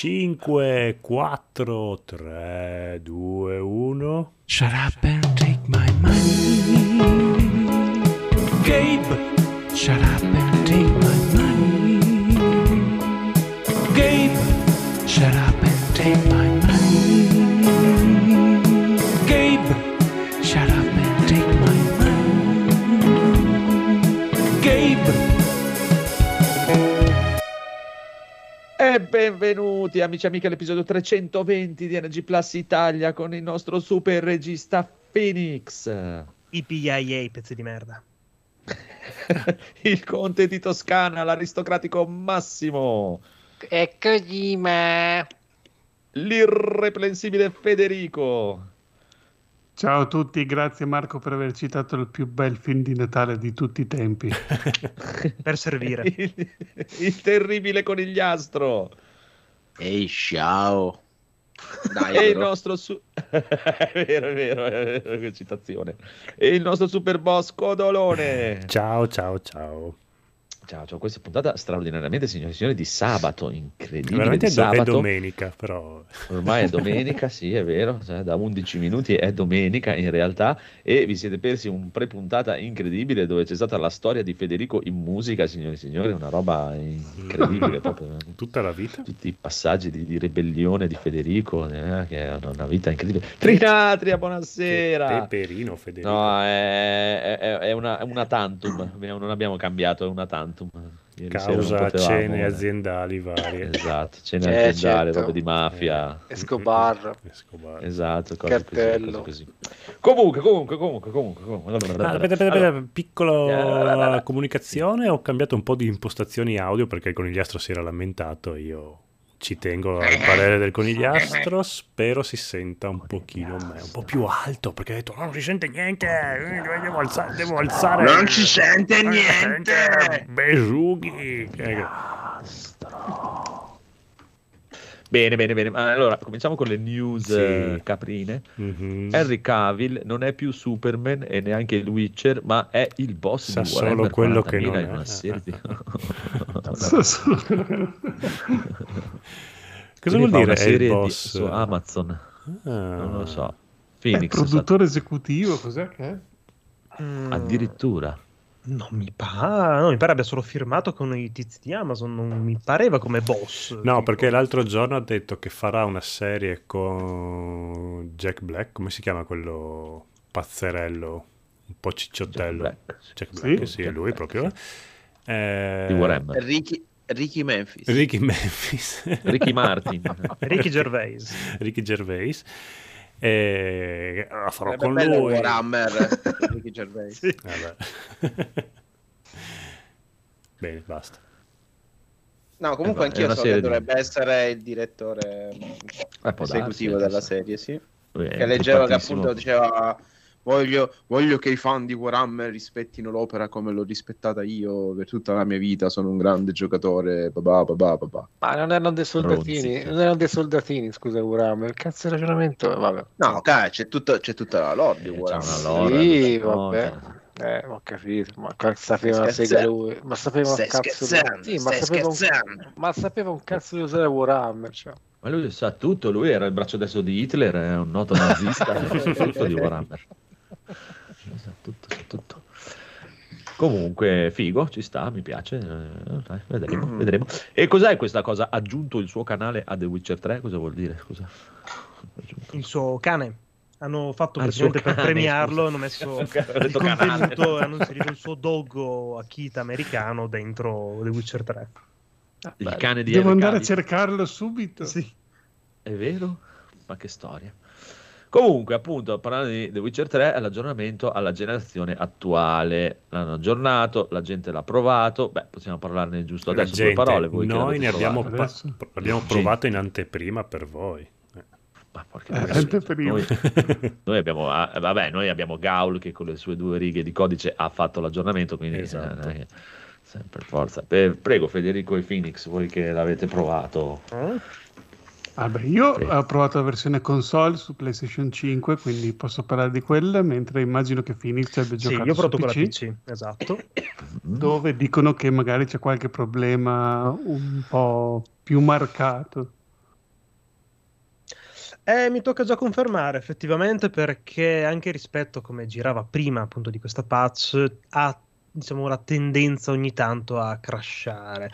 5, 4, 3, 2, 1. Shut up and take my money. Gabe! Shut up and take my money. Gabe! Shut up and take my money. Benvenuti amici e amiche all'episodio 320 di NG Plus Italia con il nostro super regista Phoenix, I PIA, pezzi di merda. il conte di Toscana, l'aristocratico Massimo, E Kojima. l'irreprensibile Federico, Ciao a tutti, grazie Marco per aver citato il più bel film di Natale di tutti i tempi. Per servire. il, il terribile conigliastro Ehi, ciao. Dai, e il nostro su- è vero, è vero, è vero, che citazione. E il nostro super boss Codolone. Ciao, ciao, ciao. Ciao, ciao, questa puntata straordinariamente, signori e signori, di sabato, incredibile. Veramente di è, do- è sabato. domenica, però. Ormai è domenica, sì, è vero, cioè, da 11 minuti è domenica in realtà e vi siete persi un pre-puntata incredibile dove c'è stata la storia di Federico in musica, signori e signori, una roba incredibile proprio. Tutta la vita. Tutti i passaggi di, di ribellione di Federico, eh, che è una vita incredibile. Trinatria, buonasera! Peperino, Federico. No, è, è- è una, è una tantum, non abbiamo cambiato, è una tantum. Ieri sera non Causa cene eh. aziendali varie. Esatto, cene Eh, aziendali, certo. roba di mafia. Escobar. Escobar. Esatto, cose così, Cartello. cose così. Comunque, comunque, comunque, comunque. comunque. Ah, aspetta, aspetta, aspetta, Allora, piccola Eh, comunicazione, ho cambiato un po' di impostazioni audio perché il conigliastro si era lamentato, io ci tengo al parere del conigliastro, spero si senta un pochino me- un po' più alto perché ha detto "No, non si sente niente, eh, devo alzare, devo alzare Non si sente non niente." Besughi. Eh, Bene, bene, bene. Ma Allora, cominciamo con le news Sì. eh, caprine. mhm. Henry Cavill non è più Superman e neanche il Witcher, ma è il boss Sa di solo Warhammer quello che 40.000 non è. una serie di- solo quello che- Cosa Quindi vuol dire una è serie il di- boss? su Amazon? Ah. Non lo so. È Phoenix, produttore esecutivo, cos'è che è? Mm, sa- addirittura. Non mi pare, no, mi pare abbia solo firmato con i tizi di Amazon, non mi pareva come boss. No, tipo. perché l'altro giorno ha detto che farà una serie con Jack Black, come si chiama quello pazzerello, un po' cicciottello. Jack Black. Jack Black, Sì? sì, è Jack lui Black, proprio. eh. Di Warhammer. Ricky, Ricky Memphis. Ricky Memphis. Ricky Martin. Ricky Gervais. Ricky Gervais. E la farò Sarebbe con bello lui. Warhammer. Ricky Gervais. Sì. Vabbè. Bene, basta. No, comunque Eh, anch'io so che di- dovrebbe essere il direttore Eh, esecutivo darsi, della serie, sì. È Che leggevo che appunto diceva voglio, voglio che i fan di Warhammer rispettino l'opera come l'ho rispettata io per tutta la mia vita, sono un grande giocatore, babà, babà, babà. Ma non erano dei soldatini, Ronzi. non erano dei soldatini, scusa Warhammer, cazzo di ragionamento, vabbè. No, ok, c'è, tutto- c'è tutta la lore di Eh, c'è Warhammer. una lore. Sì, vabbè. no. Eh, ho capito, ma sapeva una sega lui, ma sapeva un cazzo di... Sì, ma sapeva, un... ma sapeva un cazzo di usare Warhammer, cioè. Ma lui sa tutto, lui era il braccio destro di Hitler, è un noto nazista, tutto di Warhammer. Sa tutto, sa tutto. Comunque, figo, ci sta, mi piace. eh, dai, vedremo, Mm. vedremo. E cos'è questa cosa? Ha aggiunto il suo canale a The Witcher 3? Cosa vuol dire? Scusa. Il suo cane. Hanno fatto Ah, per cane, premiarlo, scusa. hanno messo il contenuto, hanno inserito il suo doggo Akita americano dentro The Witcher 3. Il cane di Devo Henry andare a cercarlo subito. Sì. È vero? Ma che storia. Comunque, appunto, parlando di The Witcher 3, è l'aggiornamento alla generazione attuale. L'hanno aggiornato, la gente l'ha provato. Beh, possiamo parlarne giusto adesso gente, due parole. Voi noi ne abbiamo, provato. pa- Gente. provato in anteprima per voi. Eh. Ma porca Eh, anteprima. noi, noi abbiamo, ah, vabbè, noi abbiamo Gaul che con le sue due righe di codice ha fatto l'aggiornamento, quindi Esatto. eh, che- se- per forza. Prego Federico e Phoenix, voi che l'avete provato. Vabbè, io Sì. ho provato la versione console su PlayStation 5, quindi posso parlare di quella, mentre immagino che Phoenix abbia Sì, giocato io ho su provato PC, PC, esatto. dove dicono che magari c'è qualche problema un po' più marcato. Eh, mi tocca già confermare effettivamente perché anche rispetto a come girava prima appunto di questa patch ha diciamo la tendenza ogni tanto a crashare.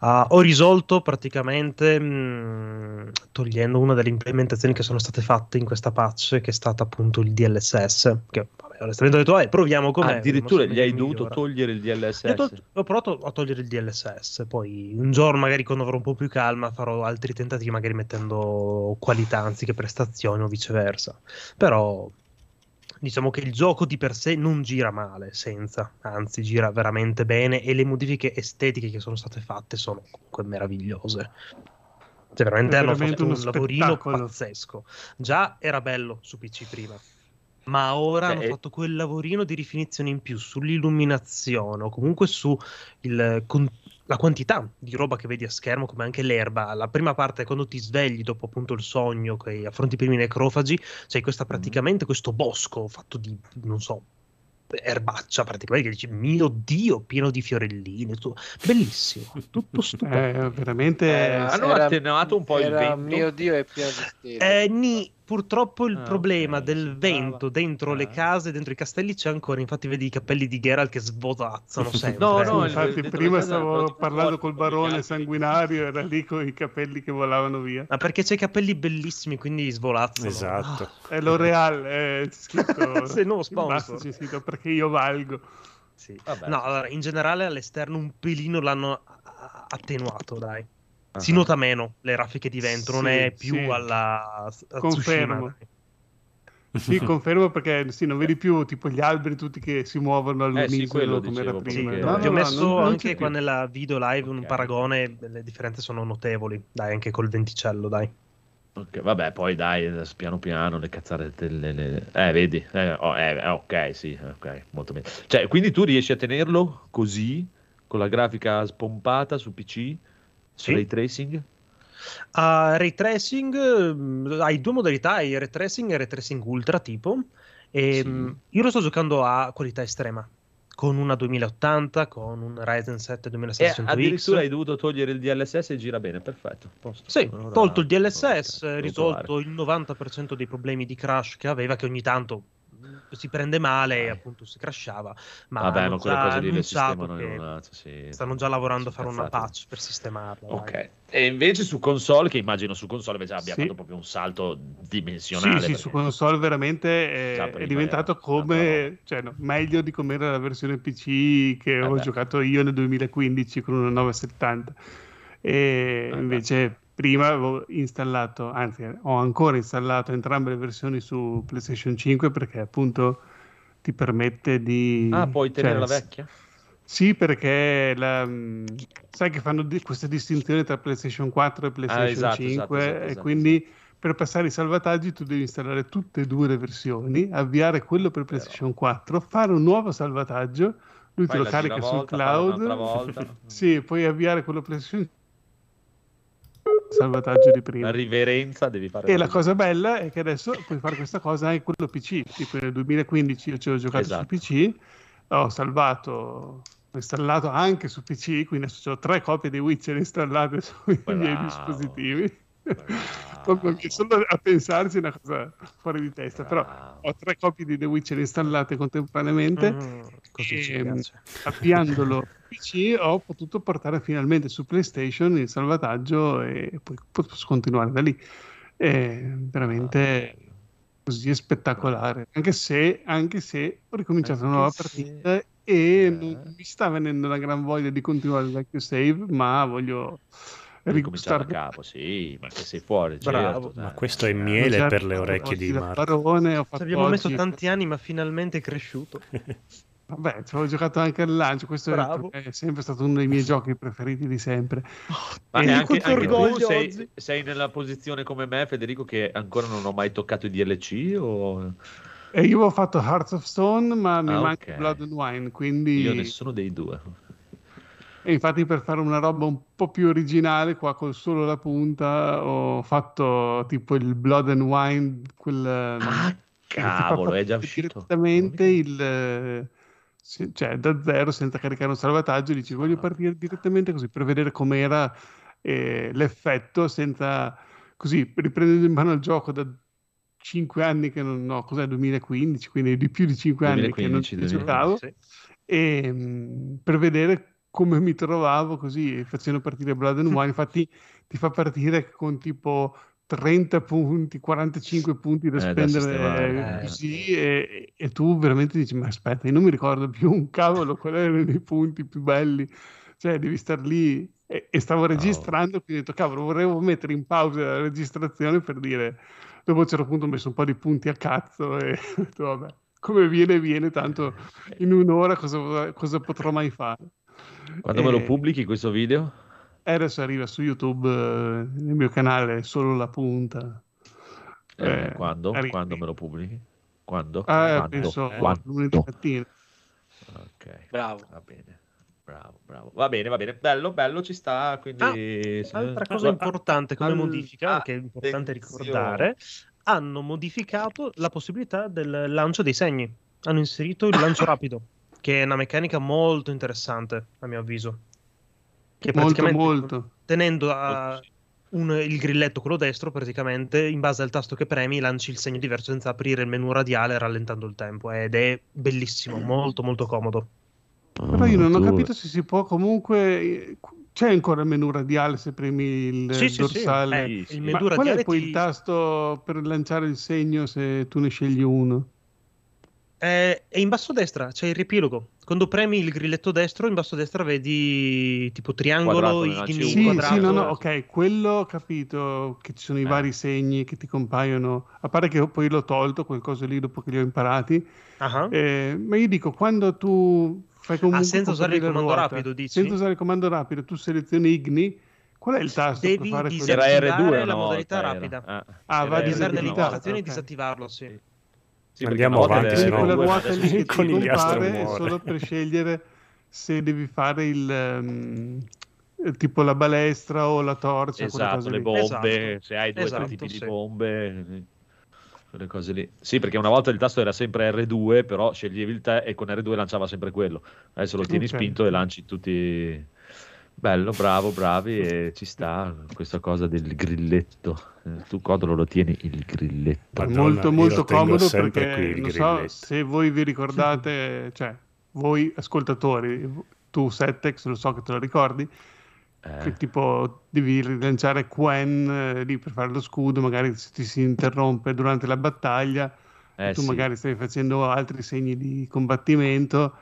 Ah, ho risolto praticamente mh, togliendo una delle implementazioni che sono state fatte in questa patch che è stata appunto il DLSS che vabbè, onestamente ho detto eh, proviamo com'è. Addirittura vediamo gli hai migliora. dovuto togliere il DLSS. Ho, tol- ho provato a togliere il DLSS, poi un giorno magari quando avrò un po' più calma farò altri tentativi, magari mettendo qualità anziché prestazioni o viceversa. Però diciamo che il gioco di per sé non gira male senza, anzi gira veramente bene e le modifiche estetiche che sono state fatte sono comunque meravigliose. Cioè veramente hanno fatto un lavorino pazzesco. Già era bello su PC prima. Ma ora Cioè, hanno fatto quel lavorino di rifinizione in più sull'illuminazione o comunque su il con- la quantità di roba che vedi a schermo, come anche l'erba. La prima parte, quando ti svegli dopo appunto il sogno, che affronti i primi necrofagi, c'hai questa praticamente questo bosco fatto di, non so, erbaccia praticamente, che dici, mio Dio, pieno di fiorellini, tutto- bellissimo, tutto stupendo. È veramente... Eh, hanno era- attenuato un po' il vento. mio Dio, è pieno di stelle. Eh, ni, purtroppo il Ah, problema ok, del vento dentro le Ah. case, dentro i castelli c'è ancora, infatti vedi i capelli di Geralt che svoltazzano sempre. No, eh. no, Infatti, prima stavo parlando col barone sanguinario, era lì con i capelli che volavano via. Ma perché c'è i capelli bellissimi, quindi svolazzano. Esatto. Ah, È L'Oreal, è scritto... Sei il nuovo in basso sponsor. c'è scritto perché io valgo. sì. Vabbè. No, allora, in generale all'esterno un pelino l'hanno attenuato, dai. Ah. Si nota meno le raffiche di vento, non Sì, è più sì. alla Confermo. Sì, confermo perché sì, non vedi più tipo gli alberi tutti che si muovono Eh sì, quello all'unisono come era dicevo, Sì, prima. perché- No, ti ho no, no, messo non- non anche qua più. nella video live un Ok. paragone, le differenze sono notevoli, dai, anche col venticello, dai. Ok, vabbè, poi dai, piano piano le cazzarette. Le, le- Eh, vedi? Eh, oh, eh, eh, ok, sì, ok, molto bene. Cioè, quindi tu riesci a tenerlo così, con la grafica spompata su PC, Sì. ray tracing? A ray tracing ehm, hai due modalità, hai ray tracing e ray tracing ultra tipo. E, Sì. mh, io lo sto giocando a qualità estrema, con una 2080, con un Ryzen 7 E 2600X. Eh, addirittura hai dovuto togliere il DLSS e gira bene, perfetto. posto. Sì, Allora- tolto il DLSS, risolto il 90% dei problemi di crash che aveva, che ogni tanto si prende male e appunto si crashava. Ma Vabbè, hanno ma quelle già cose lì le annunciato sistemano in che una... sì, stanno già lavorando a fare una patch per sistemarla. Ok, e invece su console, che immagino su console invece abbia Sì. fatto proprio un salto Sì, dimensionale. sì, perché- su console veramente Già è, è diventato era come, cioè, no, meglio di come era la versione PC che ho beh. giocato io nel 2015 con una 970. E beh. invece prima avevo installato, anzi ho ancora installato entrambe le versioni su PlayStation 5 perché appunto ti permette di... Ah, puoi tenere cioè, la vecchia? Sì, perché la, mh, sai che fanno di- questa distinzione tra PlayStation 4 e PlayStation esatto, 5 esatto, esatto, e esatto, quindi per passare i salvataggi tu devi installare tutte e due le versioni, avviare quello per PlayStation 4, fare un nuovo salvataggio, lui te Fai lo la carica sul un'altra cloud, volta. sì, poi avviare quello PlayStation salvataggio di prima. La riverenza devi fare. E la cosa bella è che adesso puoi fare questa cosa anche con quello PC. Tipo nel 2015 io ci ho giocato Esatto. su PC, ho salvato, ho installato anche su PC, quindi adesso ho tre copie di Witcher installate sui Bravo. miei dispositivi. Bravo. Solo a pensarci è una cosa fuori di testa, però Bravo. ho tre copie di The Witcher installate contemporaneamente. Mm, così ci Ehm, piace. avviandolo PC ho potuto portare finalmente su PlayStation il salvataggio e poi posso continuare da lì. È veramente così è spettacolare. Anche se, anche se ho ricominciato una Anche nuova se- partita e Eh. non mi sta venendo la gran voglia di continuare il vecchio save, ma voglio Ricominciare da capo, sì, ma che sei fuori. Bravo. certo, Ma questo è Eh, miele Certo, per le orecchie di Marco. Barone, ho Ci abbiamo messo oggi- tanti anni, ma finalmente è cresciuto. Vabbè, ci avevo giocato anche al lancio. Questo è, è sempre stato uno dei miei giochi preferiti di sempre. Ma E è dico anche, anche tu orgoglio sei, sei nella posizione come me, Federico, che ancora non ho mai toccato i DLC o E io ho fatto Hearts of Stone, ma mi Ah, manca ok. Blood and Wine, quindi... io nessuno dei due. E infatti per fare una roba un po' più originale, qua con solo la punta, ho fatto tipo il Blood and Wine, quel... Ah, cavolo, è già uscito. Direttamente il... se- cioè da zero, senza caricare un salvataggio, dici voglio Ah. partire direttamente così per vedere com'era eh, l'effetto senza così riprendendo in mano il gioco da 5 anni che non no, cos'è 2015, quindi di più di 5 anni che non 2015, ci giocavo Sì. e mh, per vedere come mi trovavo così facendo partire Blood and Wine, infatti ti fa partire con tipo 30 punti, 45 punti da Eh, da spendere sistemare, eh. così e, e tu veramente dici ma aspetta, io non mi ricordo più un cavolo quali erano i punti più belli, cioè devi star lì e, e stavo registrando, quindi ho detto cavolo, volevo mettere in pausa la registrazione per dire, dopo a un certo punto ho messo un po' di punti a cazzo e ho detto vabbè, come viene viene, tanto in un'ora cosa, cosa potrò mai fare? Quando me lo Eh, pubblichi questo video? E adesso arriva su YouTube eh, nel mio canale solo la punta. Eh, Eh, quando? arri- Quando me lo pubblichi? Quando? Ah, Quando? penso Quando? lunedì mattina. Ok, Bravo. va bene. Bravo, bravo. Va bene, va bene. Bello, bello, ci sta. Quindi... Ah, Altra cosa Ah, importante come al- modifica, che è importante attenzione. ricordare, hanno modificato la possibilità del lancio dei segni. Hanno inserito il lancio rapido, che è una meccanica molto interessante, a mio avviso. Che Molto, praticamente molto. tenendo a sì. un- il grilletto, quello destro, praticamente in base al tasto che premi lanci il segno diverso senza aprire il menu radiale rallentando il tempo. Ed è bellissimo, molto molto comodo. Però io non ho capito se si può comunque... C'è ancora il menu radiale se premi il Sì, sì, sì. dorsale? Eh, Sì, il sì. Ma menu qual è poi ti- il tasto per lanciare il segno se tu ne scegli uno? È, è in basso a destra, c'è il riepilogo. Quando premi il grilletto destro, in basso a destra vedi tipo triangolo, Quadrato, i uno. Sì, quadrato. sì, no, no, ok, quello ho capito che ci sono i Eh. vari segni che ti compaiono, a parte che poi l'ho tolto, quel coso lì dopo che li ho imparati, Ah, Eh, ma io dico, quando tu fai comunque Ah, senza usare il comando ruota, rapido, dici? Senza usare il comando rapido, tu selezioni Igni, qual è il tasto per Devi fare quello? Era disattivare R2 la modalità volta, rapida. era. Ah, Era va Devi andare R2 nelle una volta. impostazioni e disattivarlo, sì. Sì, Andiamo avanti, se no- quella R2, ruota lì sì. che ti Con il compare è solo per scegliere se devi fare il eh, tipo la balestra o la torcia, Esatto, le bombe, Esatto. se hai due o tre Esatto, tipi di sì. bombe, eh, quelle cose lì. Sì, perché una volta il tasto era sempre R2, però sceglievi il te e con R2 lanciava sempre quello. Adesso lo tieni Ok. spinto e lanci tutti. Bello, bravo, bravi e ci sta questa cosa del grilletto. Tu Codolo lo tieni il grilletto. È Madonna, molto molto comodo perché qui il non so se voi vi ricordate, cioè voi ascoltatori, tu Settex, lo so che te lo ricordi, che Eh, tipo devi rilanciare Quen eh, lì per fare lo scudo, magari se ti si interrompe durante la battaglia, eh tu sì. magari stai facendo altri segni di combattimento,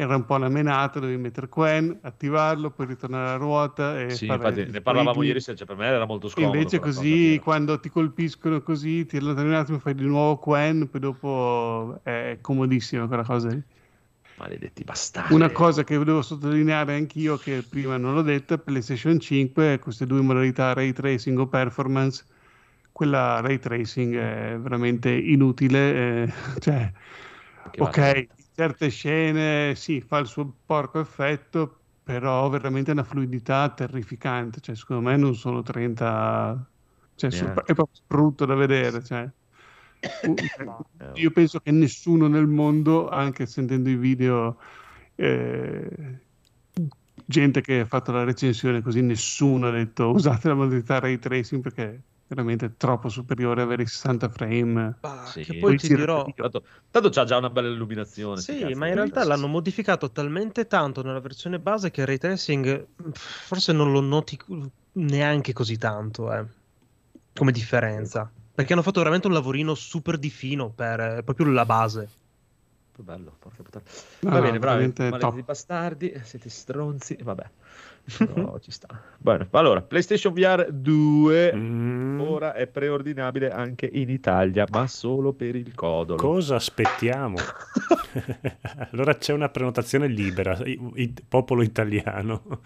era un po' una menata, devi mettere Quen, attivarlo, poi ritornare a ruota e Sì, infatti ne parlavamo ieri sera, cioè per me era molto scomodo. Invece così quando ti colpiscono così ti allontani un attimo, fai di nuovo Quen, poi dopo è comodissima quella cosa lì. Maledetti bastardi. Una cosa che volevo sottolineare anch'io, che prima non l'ho detta, PlayStation 5, queste due modalità ray tracing o performance, quella ray tracing è veramente inutile, eh, cioè, Che ok, certe scene sì, fa il suo porco effetto, però veramente una fluidità terrificante, cioè secondo me non sono 30, cioè, Neanche. è proprio brutto da vedere, cioè. Eh, io penso che nessuno nel mondo, anche sentendo i video, eh, gente che ha fatto la recensione così, nessuno ha detto usate la modalità ray tracing perché veramente troppo superiore avere i 60 frame. Ah, Sì. che poi ti dirò, Tanto, tanto c'ha già una bella illuminazione. Sì, ma in realtà l'hanno modificato talmente tanto nella versione base che il ray tracing forse non lo noti neanche così tanto, eh, come differenza. Perché hanno fatto veramente un lavorino super di fino per eh, proprio la base. Bello, porca puttana. Va no, bene, bravi, maledetti bastardi, siete stronzi, vabbè. Però ci sta. Bene, allora, PlayStation VR 2 Mm, ora è preordinabile anche in Italia, ma solo per il codolo. cosa aspettiamo? allora c'è una prenotazione libera, i- i- popolo italiano.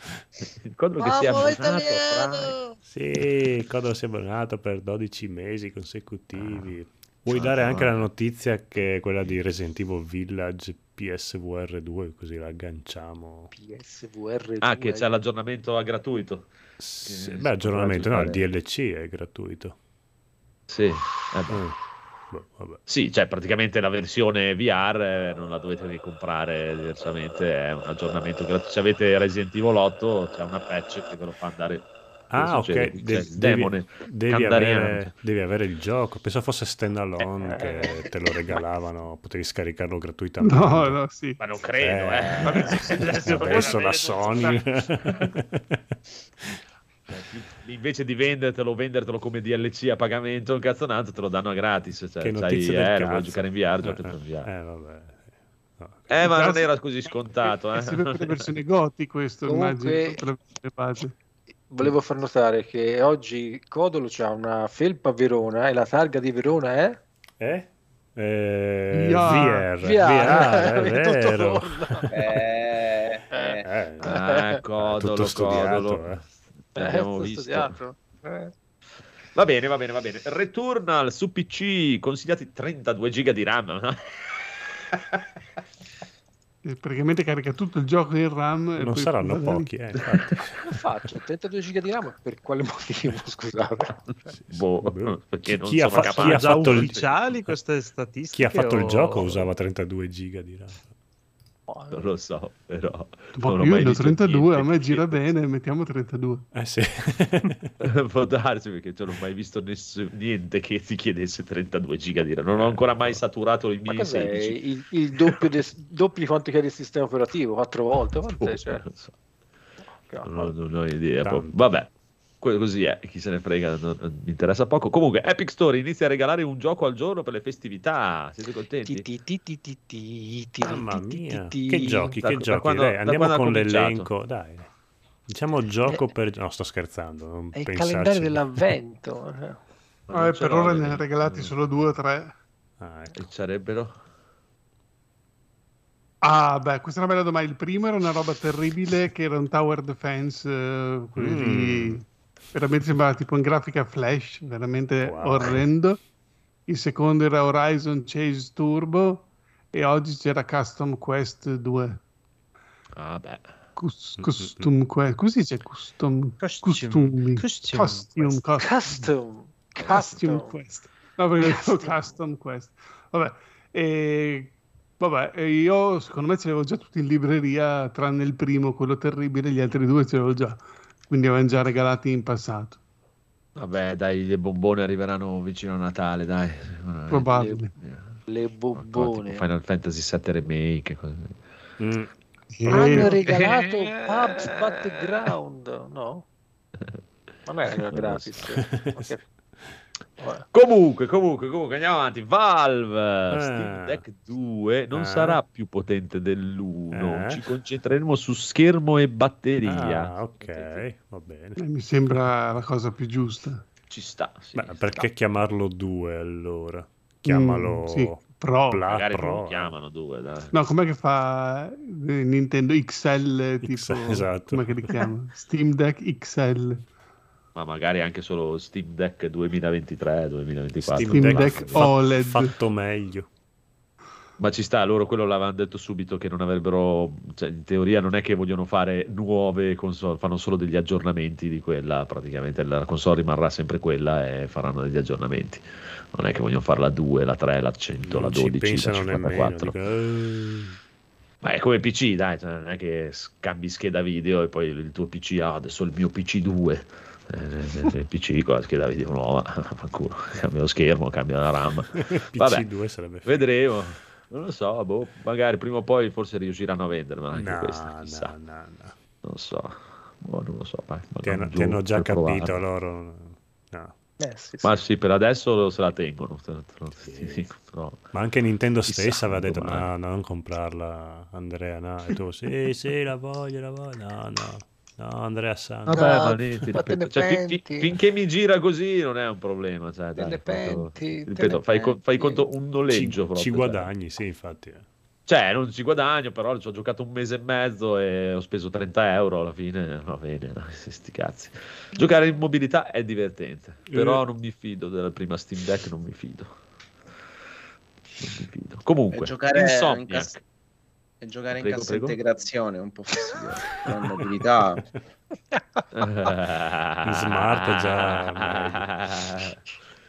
il codolo che si è abbonato Sì, il codolo si è abbonato per 12 mesi consecutivi. Vuoi Madonna. dare anche la notizia che è quella di Resident Evil Village PSVR 2, così la agganciamo. PSVR Ah, che c'è l'aggiornamento a gratuito. Sì, beh, aggiornamento, no, il DLC è gratuito. Sì, eh beh. Mm. Boh, vabbè. Sì, cioè praticamente la versione VR eh, non la dovete ricomprare diversamente, è un aggiornamento gratuito. Se avete Resident Evil 8 c'è una patch che ve lo fa andare Ah, ok. de- il devi, demone devi avere, devi avere il gioco. Penso fosse standalone Eh. che te lo regalavano, potevi scaricarlo gratuitamente. No, no, sì. Ma non credo, Eh, eh. adesso, Adesso la Sony. Cioè, invece di vendertelo o vendertelo come DLC a pagamento un cazzonazzo te lo danno a gratis cioè, che sai, notizie eh, del lo cazzo. vuoi giocare in VR giocatelo Eh, in VR eh, vabbè. No. eh ma non era così scontato È eh. sempre per le versioni goti questo, Comunque- immagino, per le versioni base. Volevo far notare che oggi Codolo c'ha una felpa a Verona e la targa di Verona è Eh? Eh, VR. VR, VR, è Tutto vero. Eh, eh. Eh, Ah, tutto codolo, studiato, codolo. eh. Abbiamo tutto visto. studiato. Eh. Va bene, va bene, va bene. Returnal su PC, consigliati 32 giga di RAM. Praticamente carica tutto il gioco in RAM. e Non poi- saranno pochi, eh, infatti. Come faccio? 32 giga di RAM per quale motivo? Scusate. boh, Boh. perché non Chi ha sono fa- chi ha fatto il- ufficiali queste statistiche? Chi ha fatto il o- gioco usava 32 giga di RAM. Non lo so, però. Più, mai ne ho visto 32, niente a me gira bene, mettiamo 32. Eh sì. Può darsi perché non ho mai visto ness- niente che ti chiedesse 32 giga di RAM. Non ho ancora mai saturato i Ma miei cos'è? 16. Il, il doppio, des- doppio di quanto chiede il sistema operativo? Quattro volte? Quanto è? Cioè, Non, so, non ho- non ho idea. Vabbè, così è. Chi se ne frega, non- non mi interessa poco. Comunque, Epic Store inizia a regalare un gioco al giorno per le festività. Siete contenti? ti- ti- ti- ti- ti- ti- Mamma mia, che giochi, Da- che da giochi. quando- Dai, da andiamo con l'elenco, dai. Diciamo gioco Eh, per... No, sto scherzando. Non È il calendario dell'avvento. Vabbè, ce per ora eh. ne ha regalati solo due o tre. Ah, ecco. Sarebbero? Ah, beh, questa è una bella domanda. Il primo era una roba terribile che era un tower defense, eh, quelli Mm. Veramente sembrava tipo in grafica flash, veramente Wow. orrendo. Il secondo era Horizon Chase Turbo e oggi c'era Custom Quest 2. Ah, beh. Cus- custom Quest, si dice custom? Costume. Costumi. Costume Costume, Quest. costume. Custom. Custom Custom. Quest. No, perché Custom. custom. custom Quest. Vabbè, e, vabbè, e io secondo me ce l'avevo già tutti in libreria, tranne il primo, quello terribile, gli altri due ce l'avevo già. Quindi avevano già regalati in passato. Vabbè, dai, le bombone arriveranno vicino a Natale, dai. Probabile. Le bobbone. Tipo Final Fantasy VII Remake. cose. Mm. Hanno Eh, regalato Pubs Battleground, no? Ma non era gratis. Ok. Comunque, comunque, comunque, andiamo avanti. Valve Eh. Steam Deck 2 non Eh. sarà più potente dell'1. Eh. Ci concentreremo su schermo e batteria. Ah, ok, va bene. Eh, Mi sembra la cosa più giusta. Ci sta. sì, Beh, ci perché sta. chiamarlo 2 allora? Chiamalo Mm, sì, Pro. Magari Pro. lo chiamano due. Dai. No, com'è che fa eh, Nintendo XL? Tipo, XL, esatto. Com'è che li chiama? Steam Deck XL. Ma magari anche solo Steam Deck 2023-2024. Steam Deck fa- OLED. fatto meglio. Ma ci sta, loro quello l'avevano detto subito che non avrebbero, cioè in teoria non è che vogliono fare nuove console, fanno solo degli aggiornamenti di quella, praticamente la console rimarrà sempre quella e faranno degli aggiornamenti. Non è che vogliono fare la 2, la 3, la 100, la Non ci 12, la pensano nemmeno. 54. dico, eh. Ma è come PC, dai, cioè, non è che cambi scheda video e poi il tuo PC, ah, adesso il mio PC 2. Il PC con la scheda video nuova, fanculo, cambia lo schermo, cambia la RAM. Vabbè. PC2 sarebbe figo. Vedremo. Non lo so, boh, magari prima o poi forse riusciranno a vendermela anche No, questa, chissà. no, no, no. Non so. Boh, non lo so. vai, Ti hanno, ti hanno già capito provare. loro. No. Eh, sì, sì. Ma sì, per adesso se la tengono. te- te Ma anche Nintendo stessa aveva detto: no, no, non comprarla, Andrea. No. E tu, sì, sì, la voglio, la voglio. No, no, no, Andrea Santo. Vabbè, No, ma lì, ti ripeto, cioè, fin- fin- finché mi gira così non è un problema. Cioè, dai, penti, ripeto, fai, co- fai conto un noleggio ci, proprio. ci cioè. guadagni, sì, infatti. eh. Cioè, non ci guadagno, però ci ho giocato un mese e mezzo e ho speso 30 euro alla fine. Va bene, dai, sti cazzi. Giocare in mobilità è divertente, però Eh. non mi fido della prima Steam Deck, non mi fido. Non mi fido. Comunque, giocare in Insomniac. E giocare in Prego, cassa prego. integrazione è un po' fastidioso. La mobilità. In smart già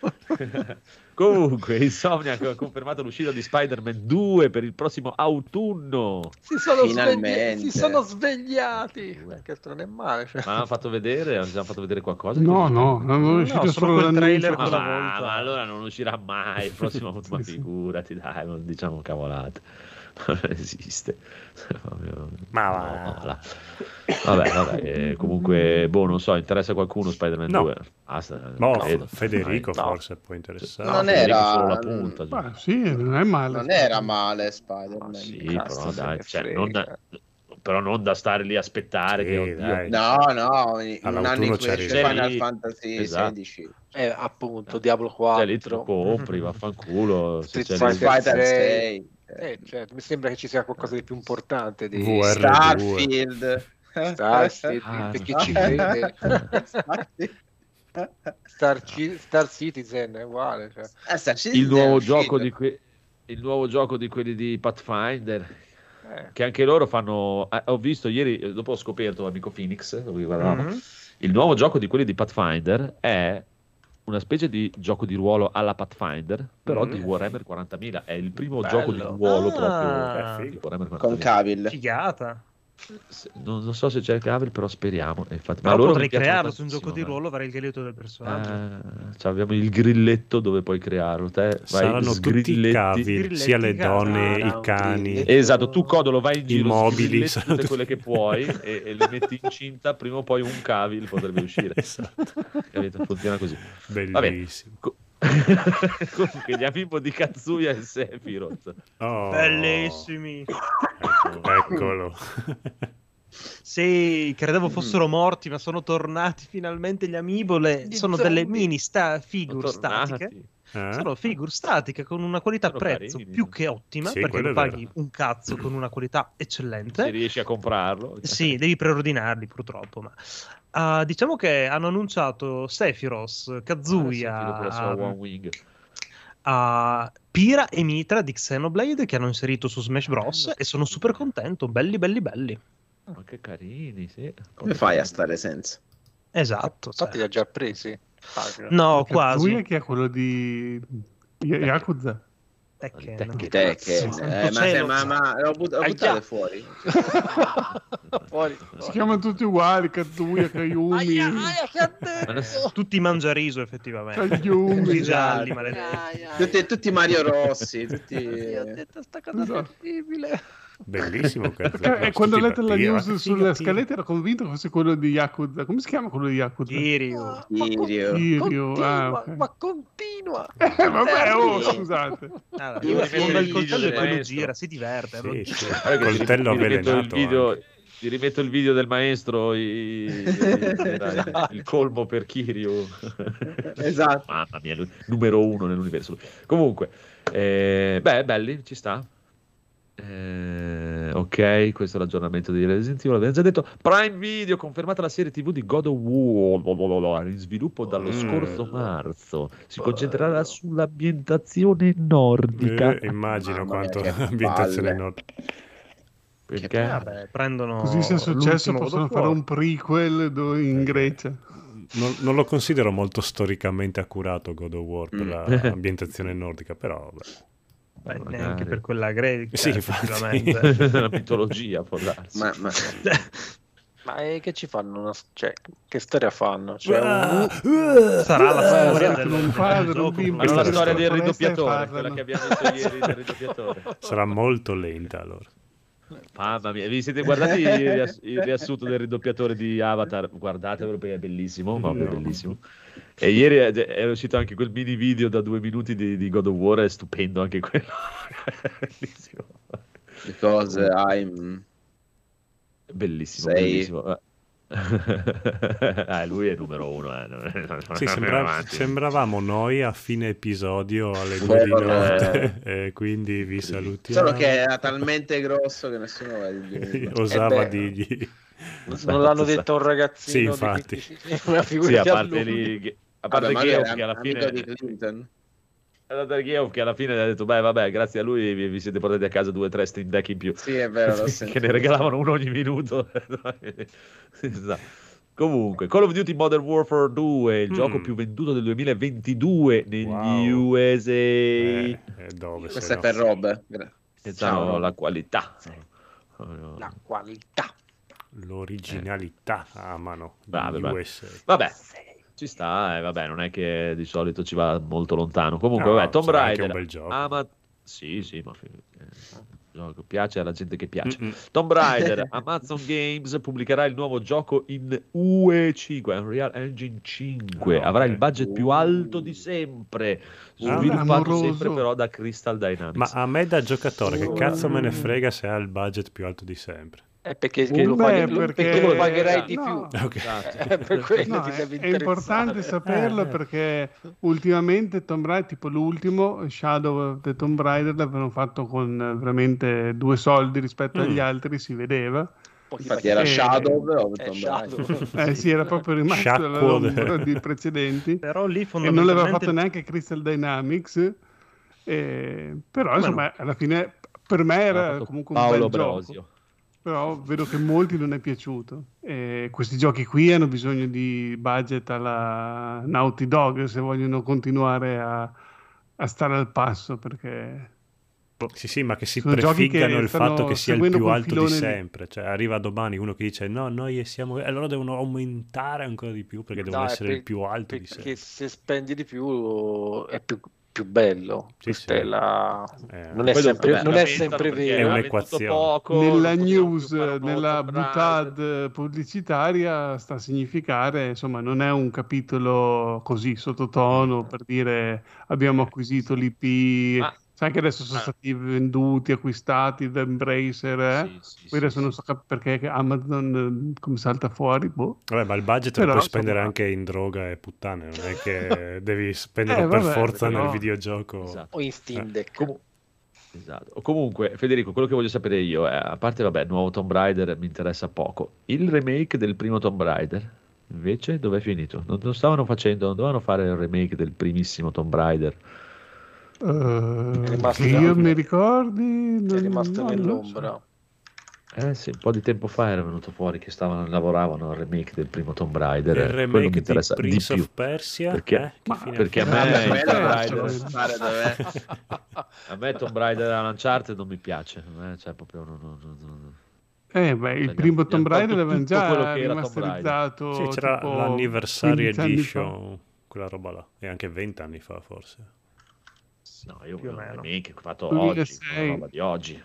Comunque, Insomniac ha confermato l'uscita di Spider-Man 2 per il prossimo autunno. Si sono, Finalmente. svegli- si sono svegliati. Eh, Che non è male. Cioè. Ma hanno fatto vedere? Hanno già fatto vedere qualcosa? No, no, non è uscito solo solo l'annuncio. trailer Ma, la ma- volta. ma allora non uscirà mai il prossimo autunno, ma Sì, figurati, dai, non diciamo cavolate. Non esiste. Ma no, va. là. Vabbè, vabbè, eh, comunque, boh, non so, interessa qualcuno Spider-Man No. 2? Basta, credo. Federico Dai. forse può interessare. Non Federico era- solo la punta. Ma sì, non è male. Non era male Spider-Man. Ma sì, Cazzo, però dai, cioè, non da, però non da stare lì a aspettare Sì, che dai. No, no, in un anno in cui esce. Final Fantasy esatto. 16. Eh, appunto, Diablo Cioè, lì te lo 4. compri, vaffanculo. Street Fighter 6. 6. Eh, cioè, mi sembra che ci sia qualcosa di più importante di VR. Starfield. Starfield, Ah, per chi no. ci crede. Star, Ci- Star Citizen è uguale. Cioè. Eh, Star Citizen il nuovo gioco di que- il nuovo gioco di quelli di Pathfinder Eh, che anche loro fanno eh, ho visto ieri eh, dopo ho scoperto amico Phoenix dove guardavamo Mhm. il nuovo gioco di quelli di Pathfinder è una specie di gioco di ruolo alla Pathfinder però Mm. di Warhammer 40.000 è il primo Bello. gioco di ruolo Ah. proprio di Warhammer 40.000 Con Cavill. Figata. Non, non so se c'è il Cavill però speriamo e infatti, ma Però loro potrei crearlo su un gioco di tantissimo, ruolo, avrei il grilletto del ma- personaggio. Eh, cioè, abbiamo il grilletto dove puoi crearlo te vai, Saranno tutti sgrilletti. cavi, Grilletti sia le donne, i cani. Esatto, tu Codolo vai in giro, mobili, tutte tutti- quelle che puoi e, e le metti incinta, prima o poi un cavil potrebbe uscire. Esatto. Capito? Funziona così. Bellissimo. Co- Comunque, gli amiibo di Kazuya e Sephiroth. Oh, Bellissimi. ecco- eccolo. Sì, credevo fossero morti, ma sono tornati finalmente gli amiibo. le- Sono delle zombie. mini sta- figure statiche. Eh? Sono figure statiche con una qualità Sono prezzo carini. più che ottima Sì, perché lo paghi un cazzo con una qualità Se eccellente. riesci a comprarlo. Sì, devi preordinarli purtroppo. Ma Ah, diciamo che hanno annunciato Sephiroth, Ah, Kazuya, Wing. a Pira e Mitra di Xenoblade che hanno inserito su Smash Bros. e sono super contento. Belli, belli, belli. Ma che carini, sì. Come fai a stare senza? Esatto. infatti cioè. li ha già presi. No, Kazuya quasi. che è quello di Yakuza. Tekken. Tekken. Tekken. Eh, ma, cielo. ma, ma l'ho, but- l'ho Aia. buttato fuori. Fuori. Si chiamano tutti uguali, Kazuya, Kayumi? Tutti mangiariso, effettivamente. Kayumi. Tutti gialli, maledetti. Tutti, tutti Mario Rossi. Tutti... Ho detto sta cosa Esatto. terribile. Bellissimo. cazzo. Perché, eh, quando ho letto la news figa, sulla figa. scaletta ero convinto che fosse quello di Yakuza. Come si chiama quello di Yakuza? Kirio. Kirio, Continua, ah, ma continua. Eh, vabbè, oh, scusate. Ah, Io il il coltello video e del poi lo maestro. gira, si diverte. Sì, sì. Ti- Coltello il avvelenato. video, anche. ti rimetto il video del maestro i- era il, il colmo per Kiryu Esatto. mamma mia numero uno nell'universo comunque eh, beh belli ci sta Eh, ok questo è l'aggiornamento di Resident Evil l'abbiamo già detto Prime Video confermata la serie tv di God of War in sviluppo dallo Mm. scorso marzo si concentrerà sull'ambientazione nordica Eh, immagino Mamma quanto mia, che ambientazione palle. nord. perché Vabbè, prendono Così se è successo possono fare un prequel in Grecia. Non, non lo considero molto storicamente accurato God of War per Mm. l'ambientazione nordica, però vabbè. Beh, Magari. neanche per quella greca. Sì, infatti. effettivamente. la mitologia può darsi Ma, ma... Ma eh, che ci fanno? Una... Cioè, che storia fanno? Cioè, Ah, un- Sarà la Eh, storia del, non del gioco. Ma non la storia del ridoppiatore, quella che abbiamo detto ieri del ridoppiatore. Sarà molto lenta allora. Mamma mia, vi siete guardati il, riass- il riassunto del ridoppiatore di Avatar? Guardatevelo perché è bellissimo, proprio No. bellissimo. E ieri è, è uscito anche quel mini video da due minuti di, di God of War, è stupendo anche quello. bellissimo. Because I'm... Bellissimo, Sei- bellissimo. ah, lui è il numero uno. Eh. non- Sì, sembra- sembravamo noi a fine episodio alle due di notte, e quindi vi salutiamo. Solo che era talmente grosso che nessuno di Osava Eh beh, dirgli. non l'hanno detto a un ragazzino Sì, di infatti. 15 una Sì, figura a di parte lì, a parte vabbè, Geoff che alla fine di Clinton. È andato Geoff che alla fine ha detto beh vabbè grazie a lui vi, vi siete portati a casa due o tre Steam Deck in più Sì, è vero, che ne regalavano uno ogni minuto. Comunque, Call of Duty Modern Warfare 2, il Mm. gioco più venduto del 2022 negli Wow. USA. Eh, eh, dove Questa se è no? per Questa Ciao, no, Rob. la qualità. La qualità. L'originalità amano gli Bravo, bravo. USA. Vabbè, ci sta, eh, vabbè, non è che di solito ci va molto lontano. Comunque, No, vabbè, Tomb Raider. un bel gioco. ama- Sì, sì, ma eh, gioco piace alla gente che piace. Mm-mm. Tomb Raider, Amazon Games pubblicherà il nuovo gioco in UE5, Unreal Engine 5. Ah, Avrà il budget più alto di sempre, Ah, sviluppato amoroso. sempre però da Crystal Ma Dynamics. a me da giocatore, che cazzo me ne frega se ha il budget più alto di sempre? È perché Beh, lo, paghi- perché- perché lo pagherai di no. più. Ok. Esatto. Eh, per No, ti è, è importante interessare. saperlo Eh. perché ultimamente Tomb Raider, tipo l'ultimo, Shadow of the Tomb Raider, l'avevano fatto con eh, veramente due soldi rispetto agli Mm. altri, si vedeva. Infatti era Eh, Shadow of eh, Tomb Shadow. Raider. Eh sì, era proprio rimasto Sciacquo l'ombra de- di precedenti. Però lì E non fondamentalmente... l'aveva fatto neanche Crystal Dynamics. eh, però insomma, alla fine per me era comunque un Paolo bel gioco. Però vedo che molti non è piaciuto. E questi giochi qui hanno bisogno di budget alla Naughty Dog se vogliono continuare a, a stare al passo perché Sì, sì, ma che si prefiggano il fatto che sia il più alto di sempre. Cioè, arriva domani uno che dice no, noi siamo... E allora devono aumentare ancora di più perché devono No, è essere per- il più alto di Perché sempre. se spendi di più è più, più bello. Sì, sì. è la... Eh, Non è Poi sempre, non è sempre vero. È un'equazione. poco, nella news, nella butad pubblicitaria sta a significare, insomma, non è un capitolo così sottotono per dire abbiamo acquisito l'IP, Ma- sai che adesso sono Ah. stati venduti, acquistati da Embracer, eh? Sì, sì, Poi sì, adesso non so perché Amazon eh, come salta fuori, boh. Vabbè, ma il budget Però, lo puoi spendere insomma- anche in droga e puttane, non è che devi spenderlo Eh, per vabbè, forza nel videogioco. Esatto. O in Steam Deck. Comu- esatto. Comunque, Federico, quello che voglio sapere io è, a parte, vabbè, il nuovo Tomb Raider mi interessa poco. Il remake del primo Tomb Raider, invece, dov'è finito? Non lo stavano facendo, non dovevano fare il remake del primissimo Tomb Raider. Eh, rimasto che io mi ricordi... È non- rimasto no, nell'ombra. so. Eh sì, un po' di tempo fa era venuto fuori che stavano, lavoravano al remake del primo Tomb Raider. Il eh, quello mi remake di interessa di Prince più. of Persia? Perché- eh? Ma- perché a me Tomb Raider- dov'è. A me Tomb Raider all'Uncharted non mi piace, a me, cioè, proprio non- non- non- non- Eh, beh, il Cioè, primo Tomb Raider l'avevano già rimasterizzato. Sì, c'era tipo l'anniversary 15 anni fa. edition, quella roba là, e anche 20 anni fa forse. No, io Più o meno. remake fatto 2006. oggi, quella roba di oggi.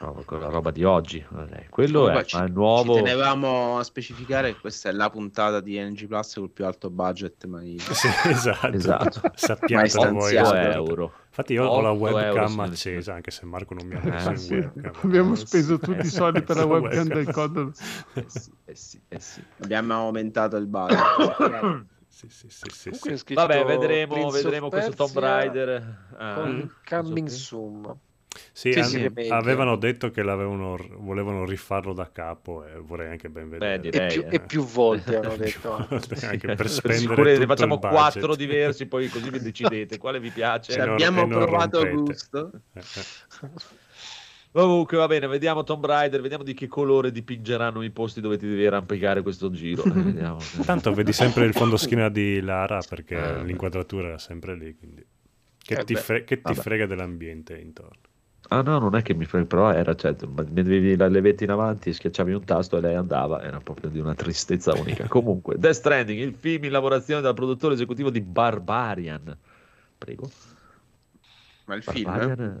No, quella roba di oggi. vabbè, Quello Vabbè, è, ci, il nuovo... ci tenevamo a specificare che questa è la puntata di NG Plus col più alto budget mai. Sì, esatto. Esatto. Sappiatelo Mai voi. stanziato. 8 ascoltatori. euro. Infatti io ho la 8 euro, webcam accesa, anche se Marco non mi ha Eh, messo in Sì, webcam. abbiamo Eh, speso tutti i soldi per la Sulla webcam del webcam. Codolo. Eh sì, eh sì, eh sì. Abbiamo aumentato il budget. Sì, sì, sì, sì, Comunque sì. Vabbè, vedremo, Prince vedremo questo Tomb Raider. Ah, con Coming soon. Sì, Sì, sì, avevano detto che l'avevano, volevano rifarlo da capo e vorrei anche ben vedere. Beh, E direi, più, eh. e più volte hanno detto. volte, anche per spendere tutto facciamo quattro diversi, poi così vi decidete quale vi piace. Ci E abbiamo e provato rompete. gusto. Comunque va bene, vediamo Tomb Raider, vediamo di che colore dipingeranno i posti dove ti devi arrampicare questo giro. Eh, vediamo. Tanto vedi sempre il fondo schiena di Lara perché Eh, l'inquadratura è sempre lì, quindi... Che, Eh ti, beh, fre- che ti frega dell'ambiente intorno? Ah no, non è che mi frega, però era, cioè, mettevi la levetta in avanti, schiacciavi un tasto e lei andava, era proprio di una tristezza unica. Comunque, Death Stranding, il film in lavorazione dal produttore esecutivo di Barbarian. Prego. Ma il film?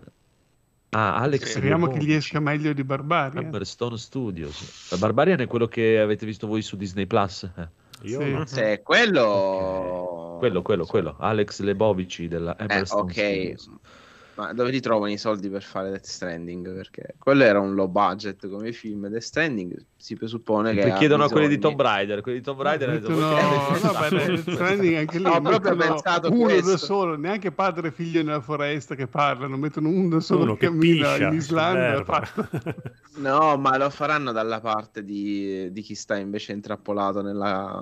Ah, Alex. Speriamo che gli esca meglio di Barbarian. Hammerstone Studios. La Barbarian è quello che avete visto voi su Disney Plus. Eh, Io Sì. no. Se quello... Quello, quello, quello. Alex Lebovici della Eh, Hammerstone ok. Studios. Ma dove li trovano i soldi per fare Death Stranding? Perché quello era un low budget come film. Death Stranding si presuppone che. Chiedono a quelli di Tomb Raider, quelli di Tomb Raider hanno detto, Mettono- "Voi che avete no, fatto?" beh, Death Stranding anche lì Ho proprio pensato uno questo. da solo, neanche padre e figlio nella foresta che parlano, mettono uno da solo Uno che che cammina piscia in Islanda. No, ma lo faranno dalla parte di, di chi sta invece intrappolato nella,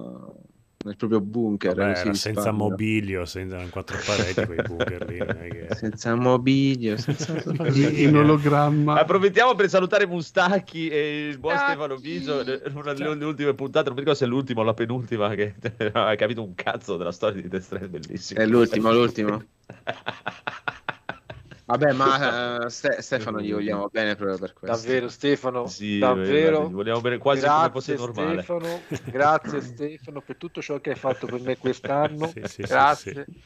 nel proprio bunker. Vabbè, senza mobilio, senza quattro pareti quei bunker lì. che- Senza mobilio, senza in ologramma. Approfittiamo per salutare Mustacchi e il buon Stefano Biso. Una delle ultime puntate, non mi ricordo se è l'ultima o la penultima, che non ha capito un cazzo della storia di Death Stranding, bellissimo. È l'ultimo, l'ultimo. Vabbè, ma eh, Ste- Stefano gli vogliamo bene proprio per questo. Davvero Stefano, Sì, davvero. eh, vogliamo bene quasi come fosse grazie normale. Stefano, grazie Stefano per tutto ciò che hai fatto per me quest'anno. Sì, sì, grazie. sì.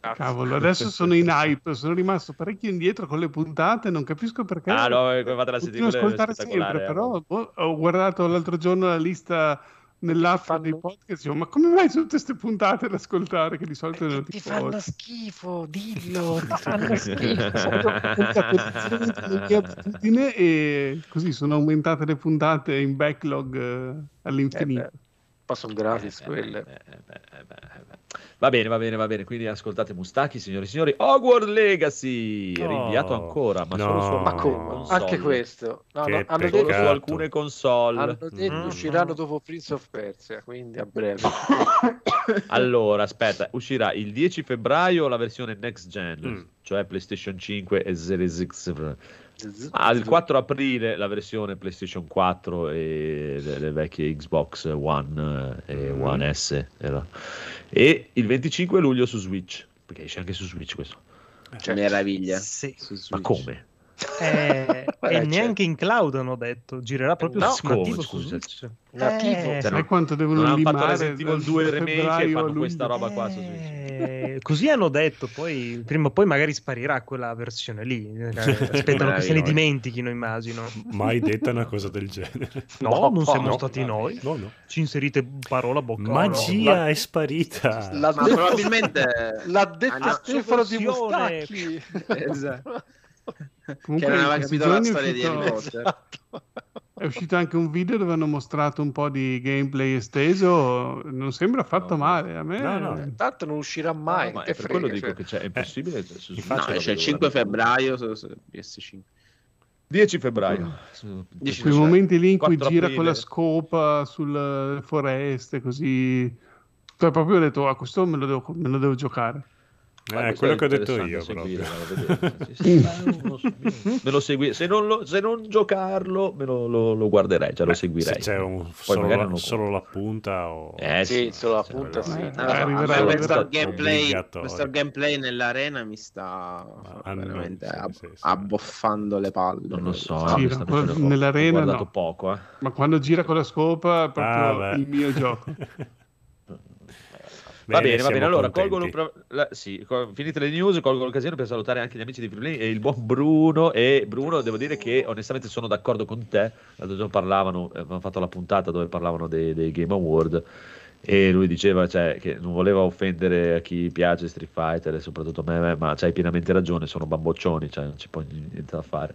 Grazie. Cavolo, adesso sono in hype, sono rimasto parecchio indietro con le puntate, non capisco perché. Ah no, eh, come fate la Continuo a settimana ascoltare sempre, però boh, ho guardato l'altro giorno la lista nell'app Fanno- dei podcast, dicevo, ma come mai sono tutte queste puntate da ascoltare che di solito non Ti tipo fanno schifo, dillo, ti Eh, fanno schifo. e così sono aumentate le puntate in backlog eh, all'infinito. Eh beh, Ma sono gratis Eh, quelle. eh, eh, beh, eh, beh, eh, beh. Va bene, va bene, va bene. Quindi ascoltate Mustacchi, signori e signori. Hogwarts Legacy Oh, rinviato ancora, ma solo su no. Ma console. Anche questo. No, no, hanno detto, su alcune console. hanno detto Mhm. usciranno dopo Prince of Persia, quindi a breve. Allora, aspetta, uscirà il 10 febbraio la versione next gen, Mm. cioè PlayStation 5 e Series X. Ah, il 4 aprile la versione PlayStation 4 e le, le vecchie Xbox One eh, e Mm. One S. era. E il 25 luglio su Switch, perché esce anche su Switch questo. Cioè, meraviglia. Sì. Su Ma come? Eh, Eh, e neanche in cloud hanno detto, girerà proprio No, su nativo come, su scusa? Switch. Nativo. Eh, Cioè, Sai quanto devono Non hanno fatto limare Resident Evil dal 2 il remake e fanno questa roba qua su Switch. Eh, così hanno detto, poi prima o poi magari sparirà quella versione lì. Eh, Aspettano che se ne dimentichino, immagino. Mai detta una cosa del genere. No, No, non siamo no, stati no. noi. No, no. Ci inserite parola a bocca. Magia la- è sparita. Detto, probabilmente l'ha detto no. Stefano di Mustacchi. Esatto. Comunque, che non aveva capito la giorni è storia di Harry uscito- Potter. È uscito anche un video dove hanno mostrato un po' di gameplay esteso, non sembra affatto No, male a me. no, no. Tanto non uscirà mai. No, è per frega, quello dico cioè. che c'è, è impossibile. su Switch infatti No, vedo 5 veramente. febbraio su, su PS5. 10 febbraio. Su- Quei Cioè, momenti lì in cui 4 gira aprile. con la scopa sulle foreste, così. Cioè, proprio ho detto, ah, questo me lo devo, me lo devo giocare. Ma Eh, quello è che ho detto io seguire. Sì, sì, lo lo segui- se, non lo, se non giocarlo, me lo, lo- lo guarderei, già lo Beh, seguirei. Se c'è un, Poi solo, la, non lo solo la punta o... Eh, Sì, solo la punta, sì. Eh, Ah, questo gameplay, questo gameplay nell'arena mi sta Ah, veramente sì, ab- sì, sì. abboffando le palle. Non lo so, nell'arena ho guardato no. poco. Eh. Ma quando gira con la scopa è proprio Ah, il mio gioco. Va bene, va bene. Allora, contenti. colgo la- sì, finite le news, colgo l'occasione per salutare anche gli amici di Freeplay e il buon Bruno. E Bruno, devo dire che onestamente sono d'accordo con te. L'altro giorno parlavano, eh, avevamo fatto la puntata dove parlavano dei, dei Game Award. E lui diceva cioè, che non voleva offendere a chi piace Street Fighter e soprattutto a me, ma c'hai pienamente ragione, sono bamboccioni, cioè, non c'è poi niente da fare.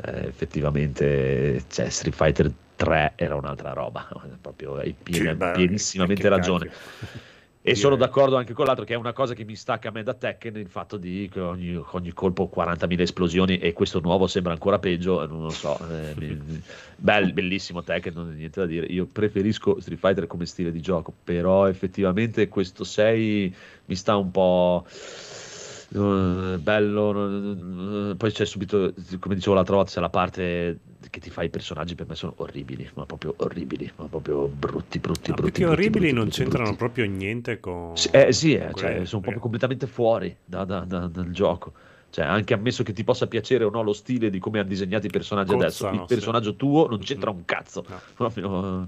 Cioè, effettivamente cioè, Street Fighter 3 era un'altra roba, proprio hai piena- Sì, beh, pienissimamente ragione. cacchio. E sono d'accordo anche con l'altro, che è una cosa che mi stacca a me da Tekken, il fatto di che ogni, ogni colpo 40.000 esplosioni e questo nuovo sembra ancora peggio, eh, non lo so. eh, bel- bellissimo Tekken, non c'è niente da dire. Io preferisco Street Fighter come stile di gioco, però effettivamente questo 6 mi sta un po'... bello, poi c'è subito, come dicevo l'altra volta, c'è la parte che ti fa i personaggi per me sono orribili, ma proprio orribili, ma proprio brutti, brutti, No, brutti. più che brutti, orribili brutti, non brutti, c'entrano brutti. proprio niente con... Sì, eh, sì, eh, con cioè, quelle- sono proprio completamente fuori da- da- da- dal gioco. Cioè, anche ammesso che ti possa piacere o no lo stile di come hanno disegnato i personaggi adesso, Cozzano, il personaggio tuo non c'entra un cazzo. No. Proprio, eh,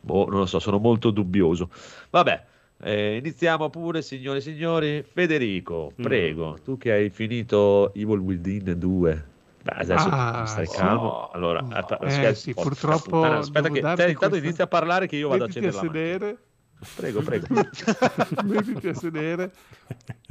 boh, non lo so, sono molto dubbioso. Vabbè, eh, iniziamo pure, signore e signori. Federico, Mm. prego, tu che hai finito Evil Within 2. Beh, adesso Ah, stai sì. calmo. Allora, aspetta, Eh, aspetta, sì, purtroppo aspetta devo che te intanto questa- inizia a parlare che io vado a Mettiti a accendere la. Prego, prego. Mettiti a sedere.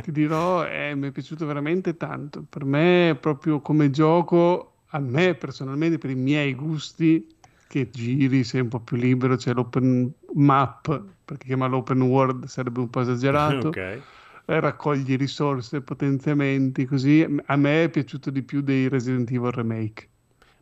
Ti dirò, eh, mi è piaciuto veramente tanto. Per me, proprio come gioco, a me personalmente, per i miei gusti, che giri, sei un po' più libero, c'è l'open map, perché chiamarlo open world sarebbe un po' esagerato. ok. eh, raccogli risorse, potenziamenti, così. A me è piaciuto di più dei Resident Evil Remake.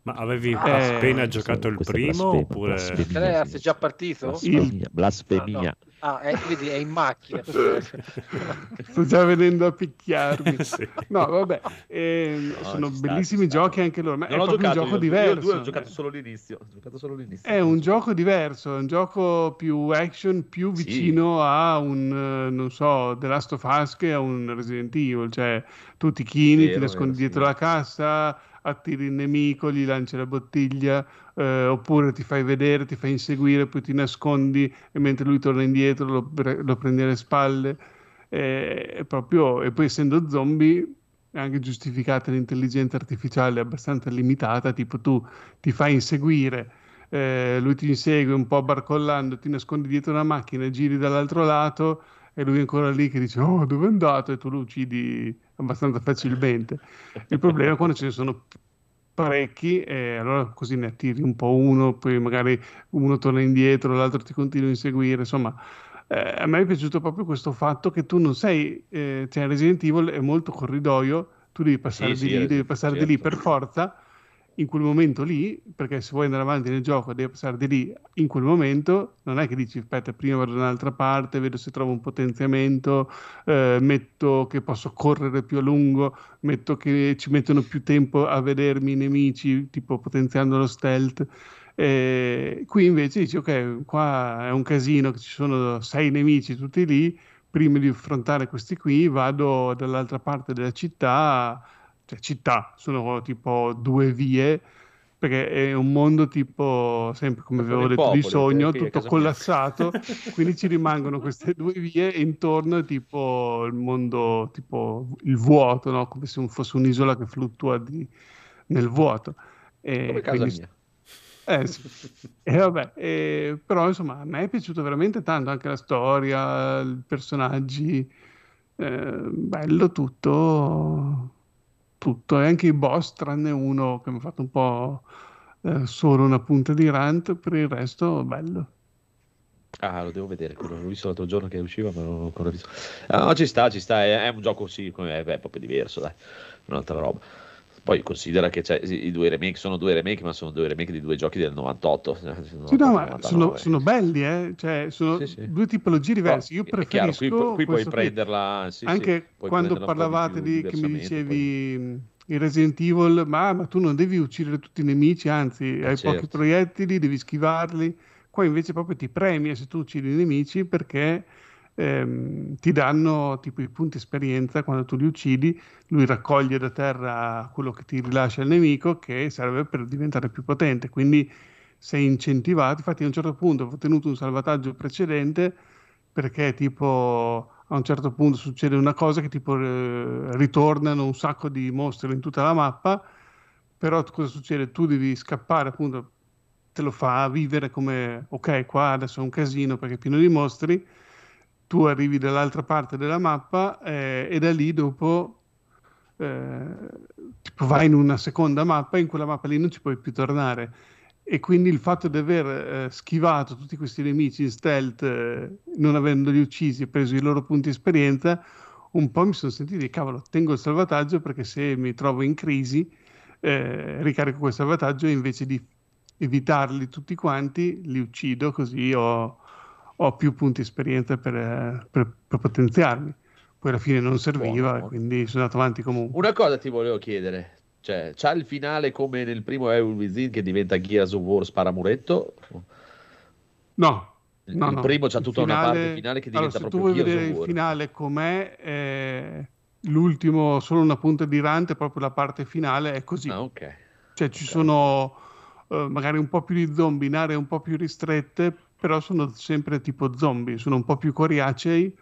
Ma avevi Eh, appena giocato il primo blasfema, oppure... lei sei già partito? Blasfemia, blasfemia. Ah, eh, vedi, è in macchina. Sto già venendo a picchiarmi. Sì. No, vabbè, ehm, No, sono sta, bellissimi sta. giochi anche loro. Ma Non è ho proprio giocato, un gioco io, diverso. io due ho giocato solo l'inizio. Ho giocato solo l'inizio. È un gioco diverso, è un gioco più action, più Sì. vicino a un, eh, non so, The Last of Us che a un Resident Evil. Cioè, tu ti chini, ti Vero, nascondi vero, dietro sì. la cassa, attiri il nemico, gli lanci la bottiglia, eh, oppure ti fai vedere, ti fai inseguire, poi ti nascondi e mentre lui torna indietro lo, pre- lo prendi alle spalle. Eh, proprio, e poi essendo zombie è anche giustificata l'intelligenza artificiale abbastanza limitata, tipo tu ti fai inseguire, eh, lui ti insegue un po' barcollando, ti nascondi dietro una macchina, giri dall'altro lato e lui è ancora lì che dice oh dove è andato e tu lo uccidi abbastanza facilmente. Il problema è quando ce ne sono parecchi e allora così ne attiri un po' uno, poi magari uno torna indietro, l'altro ti continua a inseguire, insomma eh, a me è piaciuto proprio questo fatto che tu non sei, eh, cioè Resident Evil è molto corridoio, tu devi passare Sì, di sì, lì, eh, devi passare di lì certo. per forza, in quel momento lì, perché se vuoi andare avanti nel gioco devi passare di lì in quel momento, non è che dici aspetta prima vado da un'altra parte, vedo se trovo un potenziamento, eh, metto che posso correre più a lungo, metto che ci mettono più tempo a vedermi i nemici, tipo potenziando lo stealth. E qui invece dici ok, qua è un casino, che ci sono sei nemici tutti lì, prima di affrontare questi qui vado dall'altra parte della città, cioè città, sono tipo due vie, perché è un mondo tipo, sempre come avevo detto, di popoli, sogno, qui a tutto collassato, quindi ci rimangono queste due vie e intorno è tipo il mondo, tipo il vuoto, no? come se fosse un'isola che fluttua di- nel vuoto. E Come casa quindi- mia. eh, sì. E vabbè, eh, però insomma a me è piaciuto veramente tanto anche la storia, i personaggi, eh, bello tutto, tutto, e anche i boss, tranne uno che mi ha fatto un po' eh, solo una punta di rant, per il resto bello. Ah, lo devo vedere, quello l'ho visto l'altro giorno che usciva, ma non l'ho ancora visto. Ah, no, ci sta, ci sta, è, è un gioco sì, è, è proprio diverso, dai, un'altra roba. Poi considera che c'è, i due remake sono due remake, ma sono due remake di due giochi del 98. Sì, no, 98, ma 99. sono, sono belli, eh? Cioè, sono Sì, sì. due tipologie diverse. Io è chiaro, preferisco qui, qui puoi prenderla sì, anche puoi quando prenderla di parlavate di, che mi poi- dicevi mh, in Resident Evil, ma, ma tu non devi uccidere tutti i nemici, anzi, hai certo. pochi proiettili, devi schivarli. Qua invece proprio ti premia se tu uccidi i nemici perché ehm, ti danno tipo i punti esperienza quando tu li uccidi, lui raccoglie da terra quello che ti rilascia il nemico che serve per diventare più potente. Quindi sei incentivato. Infatti, a un certo punto ho ottenuto un salvataggio precedente perché tipo a un certo punto succede una cosa che tipo eh, ritornano un sacco di mostri in tutta la mappa, però cosa succede? Tu devi scappare appunto, te lo fa vivere come ok, qua adesso è un casino perché è pieno di mostri, tu arrivi dall'altra parte della mappa eh, e da lì dopo eh, tipo vai in una seconda mappa e in quella mappa lì non ci puoi più tornare. E quindi il fatto di aver eh, schivato tutti questi nemici in stealth, eh, non avendoli uccisi e preso i loro punti esperienza, un po' mi sono sentito di cavolo, tengo il salvataggio perché se mi trovo in crisi, eh, ricarico quel salvataggio e invece di evitarli tutti quanti, li uccido così ho, ho più punti esperienza per, eh, per- per potenziarmi. Poi alla fine non serviva, Buono. e quindi sono andato avanti comunque. Una cosa ti volevo chiedere, cioè, c'ha il finale come nel primo Evil Within che diventa Gears of War sparamuretto? No, Il, No, il no, primo c'ha il tutta una finale- parte finale che Allora, diventa se tu proprio vuoi Gears vedere il finale com'è, eh, l'ultimo, solo una punta di rante, proprio la parte finale è così. Ah, ok. Cioè ci ok. sono eh, magari un po' più di zombie in aree un po' più ristrette, però sono sempre tipo zombie, sono un po' più coriacei,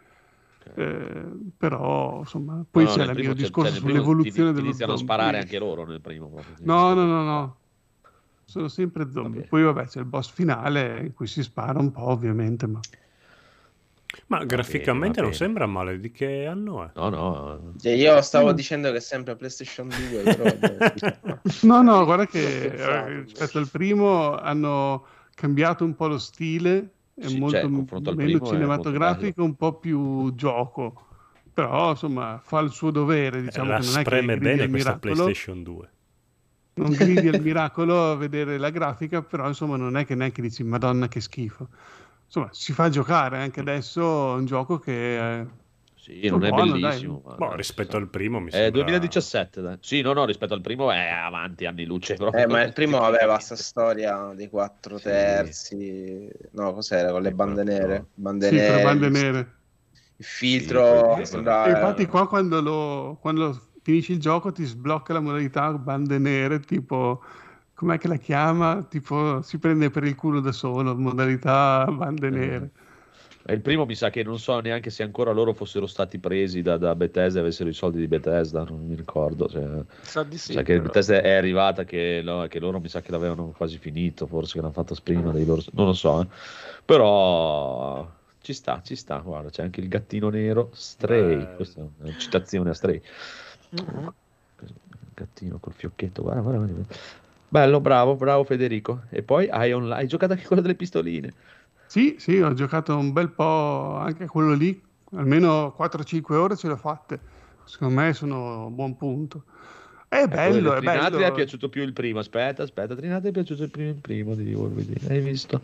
Ok. eh, però insomma, poi No, no, c'è il mio c'è- discorso cioè, sull'evoluzione dello iniziano a sparare anche loro nel primo. proprio. No, no, no, no. Sono sempre zombie. Vabbè. Poi vabbè, c'è il boss finale in cui si spara un po', ovviamente, ma Ma Va graficamente bene, va non sembra male. Di che anno è? No, no. Cioè, io stavo Mm. dicendo che è sempre PlayStation 2, però... boh, No, no, guarda che Pensavo, eh, rispetto al primo hanno cambiato un po' lo stile, è Sì, molto cioè, meno cinematografico, un po' più gioco. Però, insomma, fa il suo dovere, diciamo La che non è che bene questa miracolo. PlayStation 2. non gridi al miracolo a vedere la grafica, però insomma non è che neanche dici Madonna che schifo. Insomma, si fa giocare anche adesso un gioco che eh, Sì, non è Buono, bellissimo. ma- Boh, rispetto al primo mi È sembra... 2017, dai. Sì, no, no, rispetto al primo è avanti anni luce. Proprio. Eh, ma il primo aveva questa storia dei quattro Sì. terzi. No, cos'era? Con le bande nere. Bande sì, nere, bande il- nere. Il filtro Sì, sembra- E infatti qua quando, lo, quando finisci il gioco ti sblocca la modalità bande nere, tipo, com'è che la chiama? Tipo, si prende per il culo da solo, modalità bande Eh. nere. Il primo mi sa che non so neanche se ancora loro fossero stati presi da, da Bethesda e avessero i soldi di Bethesda, non mi ricordo. Cioè, Sa di sì, sa che. Bethesda è arrivata che, no, che loro mi sa che l'avevano quasi finito, forse che l'hanno fatto prima dei loro... Non lo so, eh. però ci sta, ci sta. Guarda, c'è anche il gattino nero, Stray, Bello. questa è una citazione a Stray. Mhm. Gattino col fiocchetto, guarda, guarda, guarda. Bello, bravo, bravo Federico. E poi hai online, hai giocato anche quello delle pistoline. Sì, sì, ho giocato un bel po' anche quello lì, almeno 4-5 ore ce l'ho fatte. Secondo me sono un buon punto. È bello, è Trinatri bello. è piaciuto più il primo. Aspetta, aspetta, Trinatri è piaciuto il primo, il primo di Wolverine. Hai visto?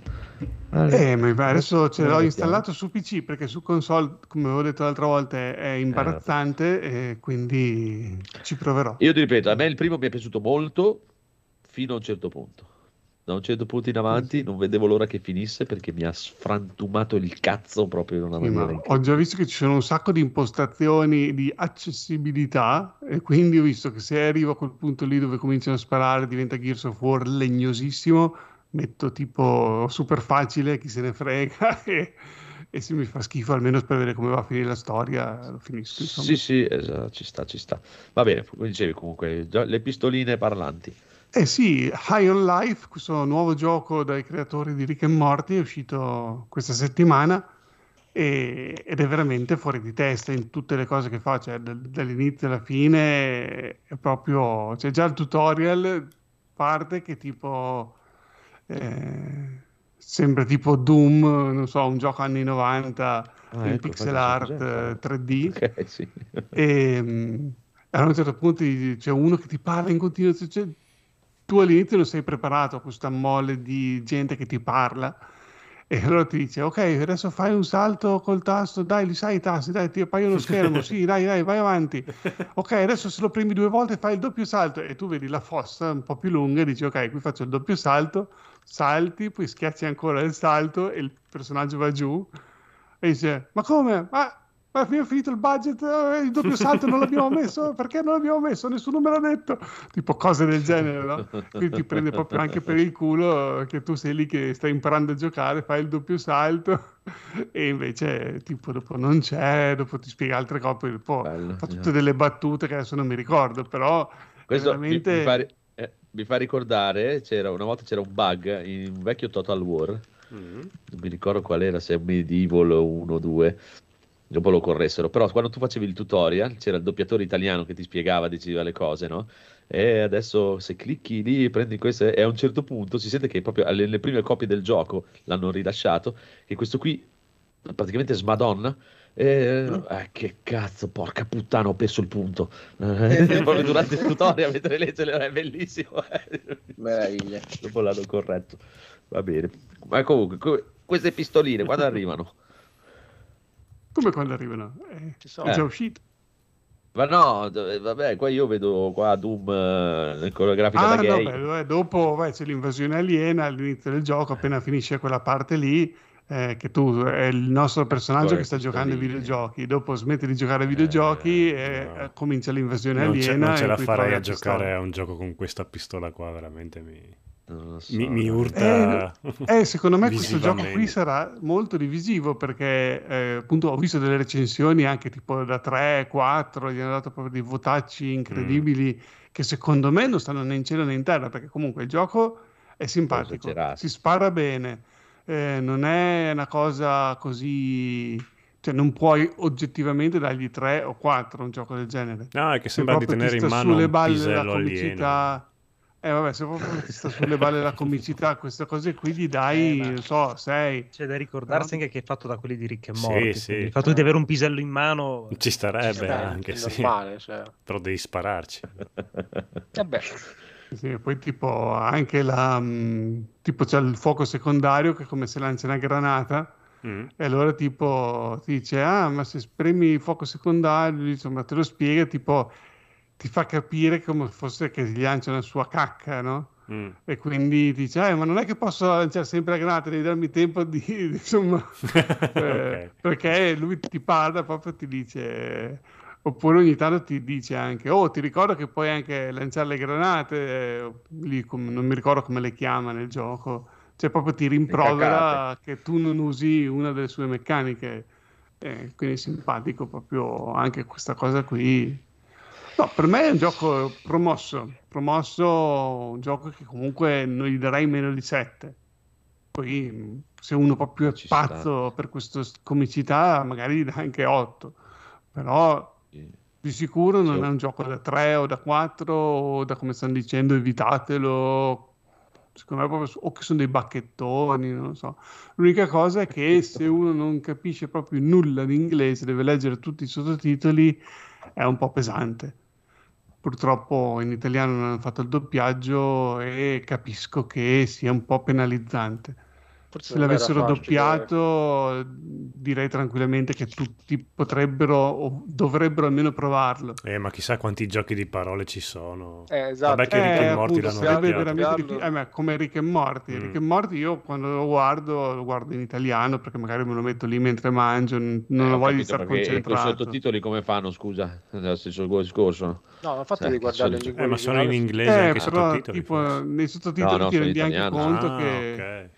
Allora. Eh, ma adesso ce l'ho installato su PC perché su console, come avevo detto l'altra volta, è- è imbarazzante e quindi ci proverò. Io ti ripeto, a me il primo mi è piaciuto molto fino a un certo punto. Da un certo punto in avanti non vedevo l'ora che finisse perché mi ha sfrantumato il cazzo proprio in una Sì, ma maniera ho già visto che ci sono un sacco di impostazioni di accessibilità e quindi ho visto che se arrivo a quel punto lì dove cominciano a sparare diventa Gears of War legnosissimo, metto tipo super facile, chi se ne frega e, e se mi fa schifo almeno per vedere come va a finire la storia lo finisco. insomma. Sì, sì, esatto, ci sta, ci sta. Va bene, come dicevi comunque, le pistoline parlanti. Eh sì, High on Life, questo nuovo gioco dai creatori di Rick and Morty è uscito questa settimana e- ed è veramente fuori di testa in tutte le cose che fa, cioè dal- dall'inizio alla fine è proprio, c'è già il tutorial, parte che tipo eh, sembra tipo Doom, non so, un gioco anni 90 Ah, in ecco, pixel art cos'è? eh, 3D. Ok, sì. E mm, a un certo punto c'è uno che ti parla in continuazione. Tu all'inizio non sei preparato a questa mole di gente che ti parla. E allora ti dice: Ok, adesso fai un salto col tasto, dai, li sai i tasti, dai, ti appaiono lo schermo, sì, dai, dai, vai avanti. Ok, adesso se lo premi due volte fai il doppio salto e tu vedi la fossa un po' più lunga e dici: Ok, qui faccio il doppio salto, salti, poi schiacci ancora il salto e il personaggio va giù e dice: Ma come? Ma, ma abbiamo finito il budget, eh, il doppio salto non l'abbiamo messo? Perché non l'abbiamo messo? Nessuno me l'ha detto. Tipo cose del genere, no? Quindi ti prende proprio anche per il culo che tu sei lì che stai imparando a giocare, fai il doppio salto e invece tipo dopo non c'è, dopo ti spiega altre cose, poi dopo Bello, fa eh. tutte delle battute che adesso non mi ricordo, però Questo mi- veramente... mi, fa, ri- eh, mi fa ricordare, c'era, una volta c'era un bug in un vecchio Total War, Mm. non mi ricordo qual era, se è Medieval 1 o 2, dopo lo corressero, però quando tu facevi il tutorial c'era il doppiatore italiano che ti spiegava, diceva le cose, no? E adesso se clicchi lì, prendi questo e a un certo punto si sente che proprio alle, alle prime copie del gioco l'hanno rilasciato, che questo qui praticamente smadonna. E, eh, che cazzo, porca puttana, ho perso il punto. Eh, proprio durante il tutorial mentre legge le- è bellissimo. eh. Meraviglia. Dopo l'hanno corretto. Va bene. Ma comunque, co- queste pistoline quando arrivano? Come quando arrivano? Eh, Ci sono. è già Eh. uscito. Ma no, d- vabbè, qua io vedo qua Doom eh, con la grafica Ah, da no, gay. beh, eh, dopo vai, c'è l'invasione aliena all'inizio del gioco, appena finisce quella parte lì, eh, che tu è il nostro personaggio che sta giocando ai videogiochi, dopo smetti di giocare ai videogiochi e no. eh, comincia l'invasione Non ce, aliena. non ce la farei a giocare a un gioco con questa pistola qua, veramente mi, so, mi, mi urta. Eh, secondo me questo gioco qui sarà molto divisivo perché eh, appunto ho visto delle recensioni anche tipo da 3, 4, gli hanno dato proprio dei votacci incredibili che secondo me non stanno né in cielo né in terra perché comunque il gioco è simpatico, si spara bene, eh, non è una cosa così... Cioè non puoi oggettivamente dargli 3 o 4 a un gioco del genere. No, è che Se sembra di tenere in mano sulle un balle la pisello alieno. Eh vabbè, se proprio ti sta sulle balle la comicità, queste cose qui gli dai, Eh, non so, 6. C'è da ricordarsi anche che è fatto da quelli di Rick e Sì, Morty. sì. quindi Il fatto di avere un pisello in mano Ci starebbe Ci sta, anche, sì. normale, cioè. Però devi spararci. Vabbè, Sì, poi tipo anche la... mh, tipo c'è il fuoco secondario che è come se lancia una granata Mm. e allora tipo ti dice ah ma se spremi il fuoco secondario insomma te lo spiega tipo ti fa capire come fosse che gli lancia una sua cacca no? Mm. e quindi dice "Eh, ma non è che posso lanciare sempre la granata devi darmi tempo di di- insomma eh, Ok. perché lui ti parla proprio ti dice oppure ogni tanto ti dice anche oh ti ricordo che puoi anche lanciare le granate eh, lì com- non mi ricordo come le chiama nel gioco cioè proprio ti rimprovera che tu non usi una delle sue meccaniche Eh, quindi è simpatico proprio anche questa cosa qui No, per me è un gioco promosso, promosso, un gioco che comunque non gli darei meno di 7. Poi se uno proprio è Ci pazzo per questa comicità, magari gli dà anche 8. Però di sicuro non è un gioco da 3 o da 4 o da come stanno dicendo evitatelo. Secondo me proprio, o che sono dei bacchettoni, non lo so. L'unica cosa è che se uno non capisce proprio nulla di inglese, deve leggere tutti i sottotitoli, è un po' pesante. Purtroppo in italiano non hanno fatto il doppiaggio e capisco che sia un po' penalizzante. Forse Se l'avessero doppiato, direi tranquillamente che tutti potrebbero o dovrebbero almeno provarlo. Eh, ma chissà quanti giochi di parole ci sono. Eh, esatto. Vabbè che Eh, Rick e Morty appunto, l'hanno veramente difficile. Eh, ma come Rick e Morty. Mm. Rick e Morty io quando lo guardo, lo guardo in italiano perché magari me lo metto lì mentre mangio, non Eh, ho voglia di stare perché con i concentrato. sottotitoli come fanno, scusa? È lo stesso discorso. No, non fate Sì, di che guardarlo in lingua Eh, ma sono in inglese Eh, anche i però sottotitoli. tipo nei sottotitoli No, no, ti rendi anche conto Ah, che.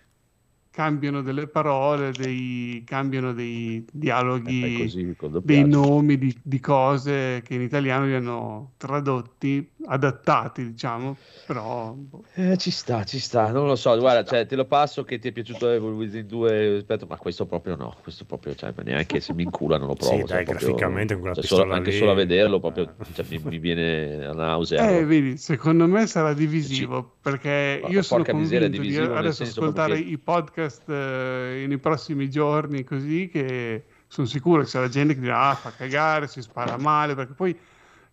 Cambiano delle parole, dei, cambiano dei Eh, dialoghi, così col dei nomi di, di cose che in italiano li hanno tradotti, adattati, diciamo, però boh. Eh, ci sta, ci sta, non lo so, guarda, cioè, te lo passo che ti è piaciuto Evil Within 2 rispetto, ma questo proprio no, questo proprio, cioè, ma neanche se mi incula non lo provo. Sì, dai, proprio- graficamente con quella cioè, solo- anche lì, solo a vederlo proprio, eh. cioè, mi, mi viene la nausea. Eh, vedi, secondo me sarà divisivo perché Ma io sono miseria, convinto di adesso ascoltare che- i podcast eh, nei prossimi giorni così che sono sicuro che c'è la gente che dirà ah fa cagare, si spara male perché poi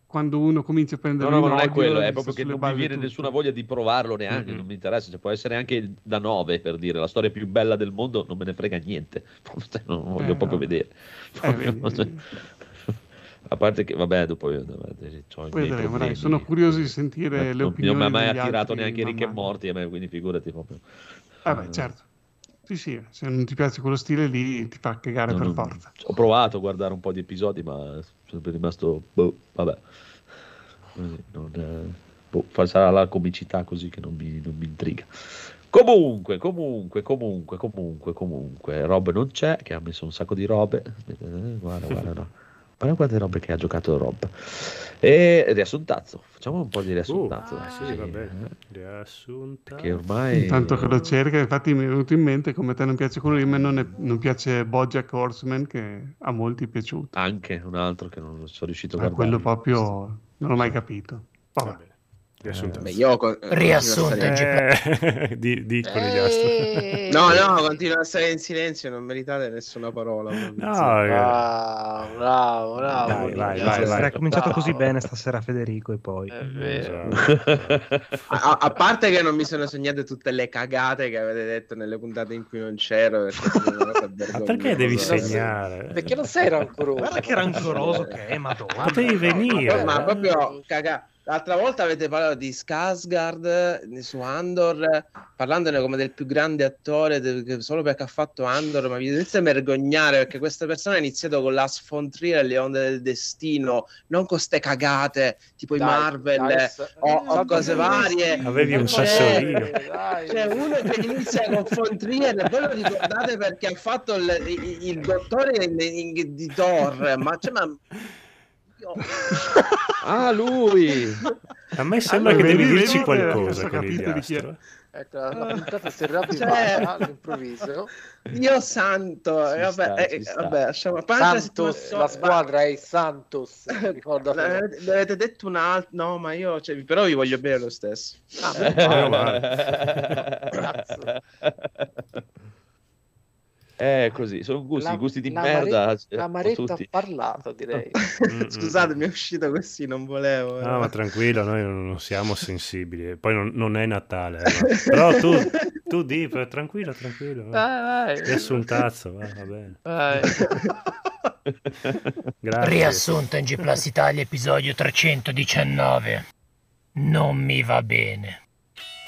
quando uno comincia a No, prendere no, in ma non è quello, è proprio che non mi viene tutto. nessuna voglia di provarlo neanche, Mhm. non mi interessa, cioè, può essere anche da 9 per dire, la storia più bella del mondo, non me ne frega niente, Cioè, non voglio Eh, proprio no. vedere. Eh, a parte che, vabbè, dopo io i Poi vedremo, dai, sono curioso di sentire Eh, le non, opinioni non mi ha mai attirato altri neanche Rick e. Morti a me, quindi figurati proprio. Eh beh, certo. Sì, sì, se non ti piace quello stile lì ti fa cagare No, per non- forza. Ho provato a guardare un po' di episodi, ma sono rimasto. Boh, vabbè. Non, eh, boh, sarà la comicità così che non mi, non mi intriga. Comunque, comunque, comunque, comunque, comunque, Rob non c'è, che ha messo un sacco di robe. Eh, Guarda, guarda, no. Guarda quante robe che ha giocato Rob. E riassuntazzo, facciamo un po' di Uh, riassuntazzo. ah, così, sì, vabbè. eh, Riassunta. Che ormai. Intanto che lo cerca, infatti mi è venuto in mente come a te non piace quello di me, non, è- non piace Bojack Horseman che a molti è piaciuto. Anche un altro che non sono riuscito a Ma guardare. quello proprio non l'ho mai capito. Va Vabbè. Bene. Riassunta. Beh, io con- Riassunta. Eh, di, di. Eh. No, no, continua a stare in silenzio, non meritate nessuna parola. No, eh, Bravo, bravo, bravo. Dai, vai, vai, vai. Era cominciato così bravo. bene stasera Federico e poi... È vero. esatto. A, a parte che non mi sono segnate tutte le cagate che avete detto nelle puntate in cui non c'ero. Perché Ma perché devi Non segnare? Perché non sei rancoroso? Guarda che rancoroso che è, madonna. Potevi venire. Ma, ma proprio caga. L'altra volta avete parlato di Skarsgård su Andor, parlandone come del più grande attore de- che- solo perché ha fatto Andor, ma vi dovete vergognare perché questa persona ha iniziato con la sfontrire le onde del destino, non con ste cagate tipo i Dai, Marvel dai, eh, o, o Santo cose Cristo. varie. Avevi un sassolino. C'è uno che inizia con Fontrier, voi lo ricordate perché ha fatto il, il- il dottore di Thor, ma, cioè, ma... Ah, lui! A me sembra Allora, che devi dirci vedi, qualcosa con il diastro. Ecco, la, la puntata si è ravvivata Cioè- all'improvviso. Dio santo, Ci eh, vabbè, sta, eh, vabbè, Santos, la squadra è il Santos. Ricorda L'avete detto un altro, no, ma io, cioè, però vi voglio bene lo stesso. Ah, male. Cazzo. È così, sono gusti, La- gusti di la merda. mare- cioè, La Maretta ha parlato, direi. Mm, Scusate, mm. mi è uscito così, non volevo. No, ma tranquillo, noi non siamo sensibili. Poi non, non è Natale. eh, ma- Però tu, tu di, tranquillo, tranquillo. va. Vai, Adesso un cazzo, va, va bene. vai. Grazie. Riassunto in G Plus Italia, episodio 319. Non mi va bene.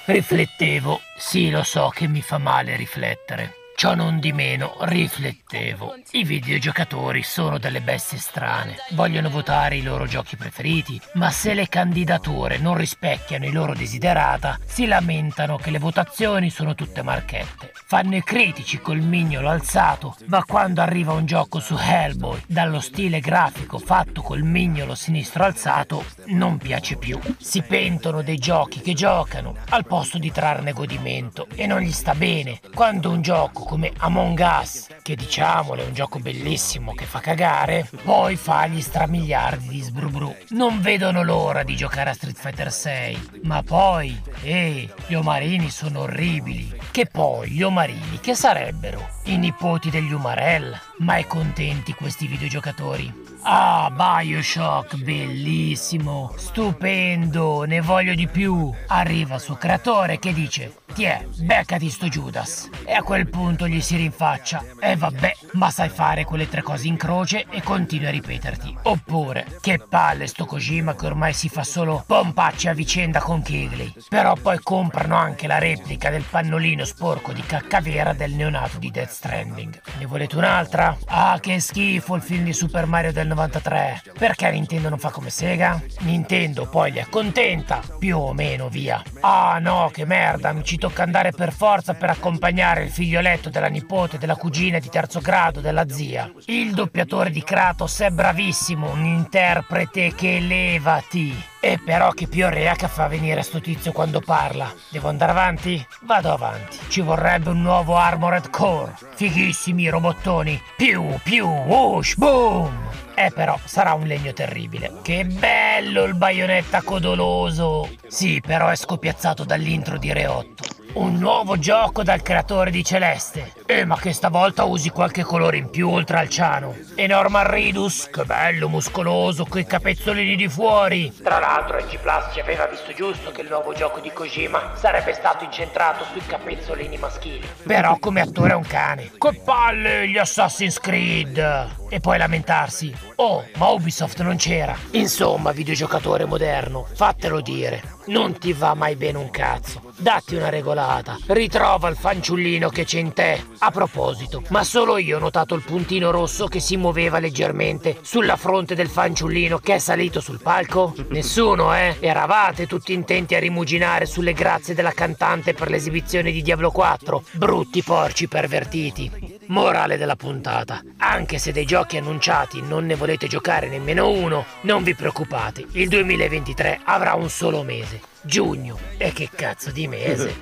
Riflettevo, sì lo so che mi fa male riflettere. Ciò non di meno, riflettevo. I videogiocatori sono delle bestie strane. Vogliono votare i loro giochi preferiti, ma se le candidature non rispecchiano i loro desiderata, si lamentano che le votazioni sono tutte marchette. Fanno i critici col mignolo alzato, ma quando arriva un gioco su Hellboy dallo stile grafico fatto col mignolo sinistro alzato, non piace più. Si pentono dei giochi che giocano, al posto di trarne godimento, e non gli sta bene quando un gioco come Among Us, che diciamolo è un gioco bellissimo che fa cagare, poi fa gli stramiliardi di sbrubru. Non vedono l'ora di giocare a Street Fighter 6, ma poi, ehi, gli omarini sono orribili. Che poi gli omarini che sarebbero? I nipoti degli Umarell? Mai contenti questi videogiocatori? Ah, Bioshock, bellissimo, stupendo, ne voglio di più. Arriva il suo creatore che dice, tiè, beccati sto Judas. E a quel punto gli si rinfaccia, e vabbè, ma sai fare quelle tre cose in croce e continui a ripeterti. Oppure, che palle sto Kojima che ormai si fa solo pompacci a vicenda con Kigley. Però poi comprano anche la replica del pannolino sporco di caccavera del neonato di Death Stranding. Ne volete un'altra? Ah, che schifo il film di Super Mario del 93. Perché Nintendo non fa come Sega? Nintendo poi li accontenta, più o meno via. Ah no, che merda, mi ci tocca andare per forza per accompagnare il figlioletto della nipote, della cugina di terzo grado, della zia. Il doppiatore di Kratos è bravissimo, un interprete che levati. E però che piorea che fa venire sto tizio quando parla. Devo andare avanti? Vado avanti. Ci vorrebbe un nuovo Armored Core. Fighissimi robottoni. Più, più, whoosh, boom. Eh però sarà un legno terribile. Che bello il baionetta codoloso. Sì, però è scopiazzato dall'intro di Re 8. Un nuovo gioco dal creatore di Celeste. Eh, ma che stavolta usi qualche colore in più oltre al ciano. E Norman Ridus, che bello, muscoloso, coi capezzolini di fuori. Tra l'altro, NG Plus ci aveva visto giusto che il nuovo gioco di Kojima sarebbe stato incentrato sui capezzolini maschili. Però come attore è un cane. Che palle gli Assassin's Creed! E poi lamentarsi. Oh, ma Ubisoft non c'era. Insomma, videogiocatore moderno, fatelo dire. Non ti va mai bene un cazzo. Datti una regolata. Ritrova il fanciullino che c'è in te. A proposito, ma solo io ho notato il puntino rosso che si muoveva leggermente sulla fronte del fanciullino che è salito sul palco? Nessuno, eh? Eravate tutti intenti a rimuginare sulle grazie della cantante per l'esibizione di Diablo 4? Brutti porci pervertiti. Morale della puntata. Anche se dei giochi annunciati non ne volete giocare nemmeno uno, non vi preoccupate. Il 2023 avrà un solo mese. Giugno. E che cazzo di mese.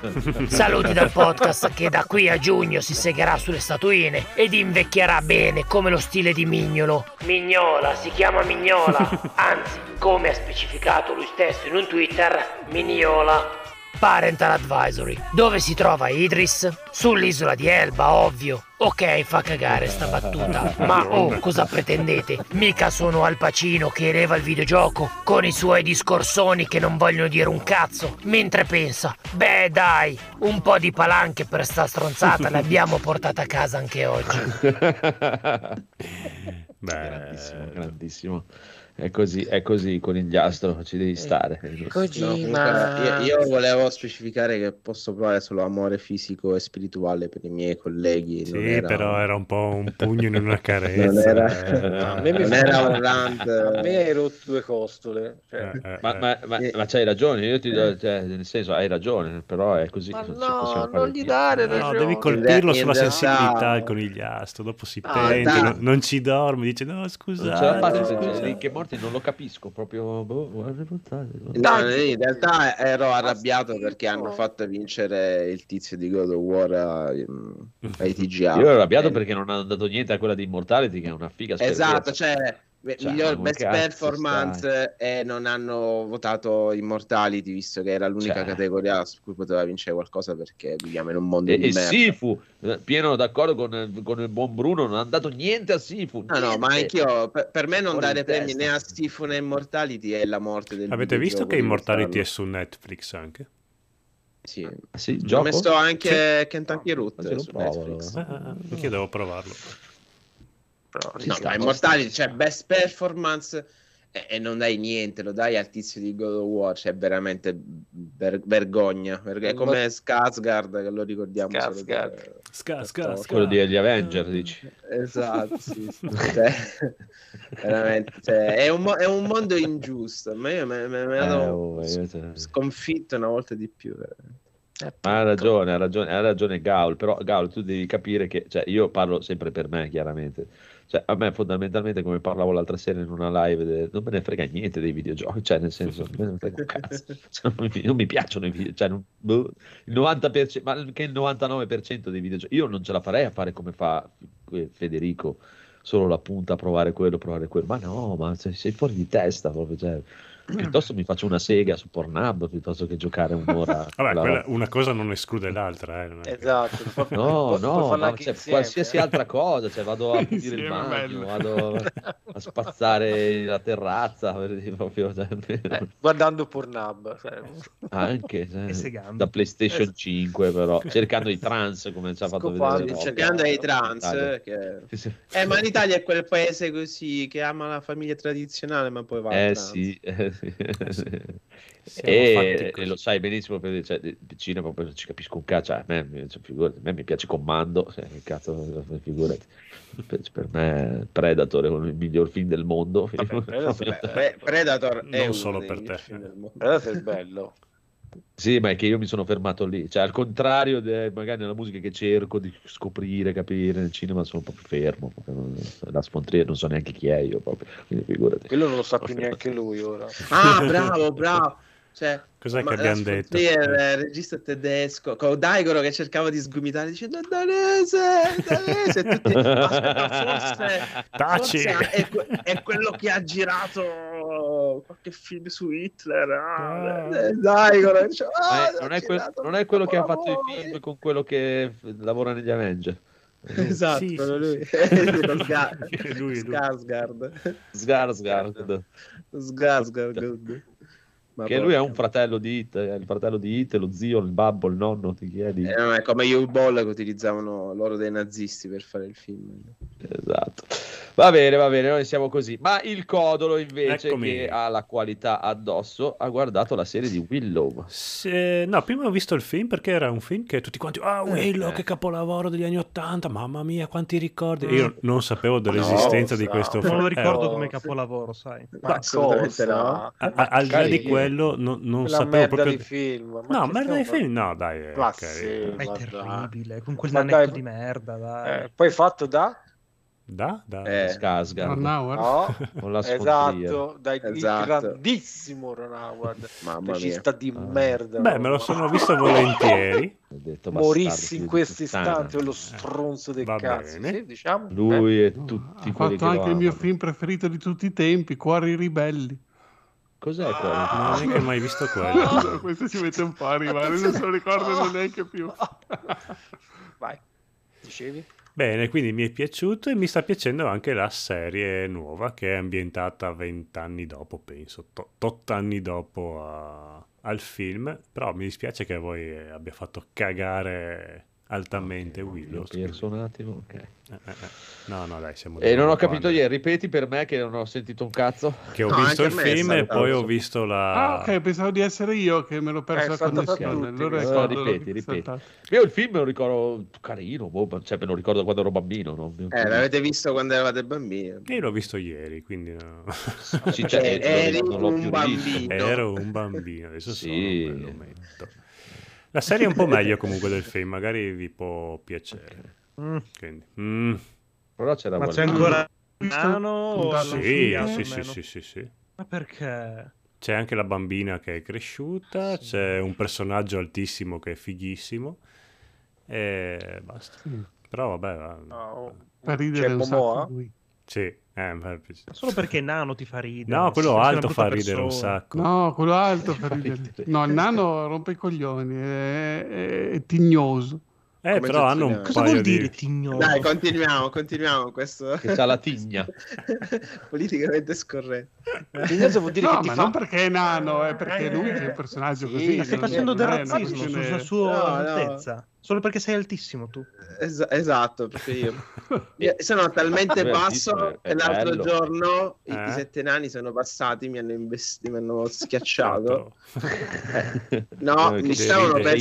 Saluti dal podcast che da qui a giugno si segherà sulle statuine ed invecchierà bene come lo stile di Mignolo. Mignola, si chiama Mignola. Anzi, come ha specificato lui stesso in un Twitter, Mignola. Parental Advisory. Dove si trova Idris? Sull'isola di Elba, ovvio. Ok, fa cagare sta battuta. Ma oh, cosa pretendete? Mica sono Al Pacino che eleva il videogioco con i suoi discorsoni che non vogliono dire un cazzo. Mentre pensa, beh dai, un po' di palanche per sta stronzata l'abbiamo portata a casa anche oggi. Beh, grandissimo, grandissimo. È così, è così con il diastro, ci devi stare. No, Kojima. comunque, io, io volevo specificare che posso provare solo amore fisico e spirituale per i miei colleghi. non Sì, era- però era un po' un pugno in una non carezza. era, eh. A me mi non era un rant. A me hai rotto due costole. Cioè, Eh, eh, Ma, eh. ma, ma, ma c'hai ragione, io ti do, cioè, nel senso hai ragione, però è così. Ma non no, non gli dare No, ragione. devi colpirlo sulla realtà- sensibilità il conigliastro, dopo si Ah, pente, dai. non, non ci dorme, dice no Non ce la scusate, fate, se- morti non lo capisco proprio. Boh. No, in realtà ero arrabbiato perché hanno fatto vincere il tizio di God of War ai, ai TGA. Io ero arrabbiato perché non hanno dato niente a quella di Immortality, che è una figa Esatto, cioè Beh, Cioè, miglior best cazzo performance e non hanno votato Immortality visto che era l'unica Cioè. categoria su cui poteva vincere qualcosa perché viviamo in un mondo E, di e merda. Sifu, eh, pieno d'accordo con, con il buon Bruno, non ha dato niente a Sifu. No, no, ma niente. anch'io, per, per me non Fuori dare premi né a Sifu né a Immortality è la morte del Avete visto che Immortality è su Netflix anche? Sì. Ah, sì, Ho messo anche Kentucky Root lo su provo, Netflix. Ah, ah, ah, anch'io devo provarlo. Però, No, ma Immortality, cioè best performance e, e non dai niente, lo dai al tizio di God of War, cioè veramente ver- vergogna. Perché è come Skarsgård che lo ricordiamo Skarsgård. sca. Quello degli Avenger, dici. Esatto, sì, sì. Cioè, veramente, cioè, è, un mo- è un mondo ingiusto. Ma io me, me, me Eh, oh, cioè, sconfitto una volta di più. veramente. Ha ragione, ha ragione, ha ragione Gaul, però Gaul tu devi capire che, cioè, io parlo sempre per me chiaramente, cioè, a me fondamentalmente come parlavo l'altra sera in una live, non me ne frega niente dei videogiochi, cioè nel senso, non me ne frega cazzo, Cioè, non, mi, non mi piacciono i videogiochi, cioè, non- boh, il 90%, ma che il 99% dei videogiochi, io non ce la farei a fare come fa Federico, solo la punta a provare quello, provare quello, ma no, ma sei, sei fuori di testa proprio, cioè, piuttosto mi faccio una sega su Pornhub piuttosto che giocare un'ora. Vabbè, quella- una cosa non esclude l'altra. Eh, non è Esatto. No, no, anche cioè, qualsiasi eh. altra cosa, cioè vado a pulire il bagno, vado a spazzare la terrazza, per dire proprio, cioè, Eh, guardando Pornhub. cioè. anche cioè, da PlayStation Esatto. 5 però, cercando i trans come ci ha fatto Scopando. vedere. Cercando dei trans. Italia. che-. Eh, ma l'Italia è quel paese così che ama la famiglia tradizionale, ma poi va Eh sì, eh, E, e lo sai benissimo, perché cioè, cinema proprio non ci capisco un cazzo, cioè, a, me, mi- cioè, figurati, a me mi piace Commando, cioè, che cazzo, figurati, per, per me Predator è il miglior film del mondo. Vabbè, Predator è Beh, Pre- Predator è Non solo per te. film del mondo. Guardate il bello. Sì, ma è che io mi sono fermato lì, cioè al contrario, de- magari nella musica che cerco di scoprire, capire, nel cinema sono proprio fermo, la spontriera non so neanche chi è io, proprio, quindi figurati. Quello non lo sa più neanche lui ora. Ah, bravo, bravo. Cioè, Cos'è ma che abbiamo detto? sfotria, Il regista tedesco con Daigoro che cercava di sgomitare dicendo danese, danese. tutti, forse, Taci! forse è, que- è quello che ha girato qualche film su Hitler. Ah, Ah. eh, Daigoro. dice, Ma ah, è- non, è quel- non è quello che ha fatto i film con quello che lavora negli Avenger. Esatto, Sì, lui. sì. Lo Sga- Lui, lui. Skarsgård. Skarsgård. Skarsgård. Ma Che lui è un porca- fratello di Hit, è il fratello di Hit, lo zio, il babbo, il nonno, ti chiedi? Eh, no, è come gli U-Ball che utilizzavano loro dei nazisti per fare il film. Esatto. Va bene, va bene, noi siamo così. Ma il Codolo invece, Eccomi. che ha la qualità addosso, ha guardato la serie di Willow. Se- no, prima ho visto il film perché era un film che tutti quanti, ah, Willow, eh. che capolavoro degli anni Ottanta, mamma mia, quanti ricordi. Mm. Io non sapevo dell'esistenza No, di sa. questo Non film. lo Eh, ricordo oh, come sì. capolavoro, sai. Ma assolutamente no. a- a- al di là di quello, no- non Quella sapevo merda proprio. di film. Ma no, merda di film, no, dai. eh, Ma ok. sì. Ma è terribile, con quel Ma dai, di merda, Eh, dai. poi fatto da? Da? da. Eh, Skarsgård. Howard. No, Con la sfontria. esatto, dai, Esatto. il grandissimo Ron Howard, Mamma mia. regista di Ah. merda. Beh, me lo sono visto volentieri. Detto, Morissi in questo istante, quello stronzo del Va cazzo. Sì, diciamo. Eh, Lui e No, tutti ha quelli che fatto anche lo il mio film preferito di tutti i tempi, Cuori ribelli. Cos'è quello? Non ho neanche mai visto quello. Questo ci mette un po' a arrivare, non se lo ricordano neanche più. Vai, dicevi? Bene, quindi mi è piaciuto e mi sta piacendo anche la serie nuova che è ambientata vent'anni dopo, penso, to- tot anni dopo a- al film, però mi dispiace che voi abbia fatto cagare altamente Ho Willow. perso un attimo, ok. Eh, eh, eh. No, no, dai, siamo E non ho capito ieri, ripeti per me che non ho sentito un cazzo. Che ho No, visto il film e poi ho visto la... Ah, ok, pensavo di essere io che me l'ho perso Eh, la connessione. Allora ricordo ripeti, ripeti. saltato. Io il film lo ricordo carino, boh, cioè me lo ricordo quando ero bambino. no? Eh, l'avete visto quando eravate bambini? Che io l'ho visto ieri, quindi no. Sì, cioè, Eh, eri non l'ho un più bambino. Ero un bambino, adesso Sì. sono un. La serie è un po' meglio comunque del film, magari vi può piacere. Mm. Mm, Però c'era Ma c'è ancora Nano sì, sì, sì, sì, sì, sì. Ma perché? C'è anche la bambina che è cresciuta, c'è un personaggio altissimo che è fighissimo e basta. Sì, Però vabbè, va- No, fa ridere C'è un Momoa? sacco lui. Sì, eh, Solo perché Nano ti fa ridere. No, quello alto fa ridere un persona. sacco. No, quello alto fa ridere. No, il nano rompe i coglioni, è, è- è tignoso. Eh, Come però hanno un eh. Cosa paio vuol di... dire tignoso? Dai, continuiamo, continuiamo. Questo Che c'ha la tigna. politicamente scorretto. Tignoso vuol dire No, che ti ma fa... non perché è nano, è perché lui che è un personaggio Sì, così. ma Stai facendo del razzismo sulla sua No, no. Solo perché sei altissimo tu. Es- esatto, perché io, io sono talmente basso che l'altro bello. giorno i, Eh? i sette nani sono passati, mi hanno, investi- mi hanno schiacciato. No, Eh, mi che stavano per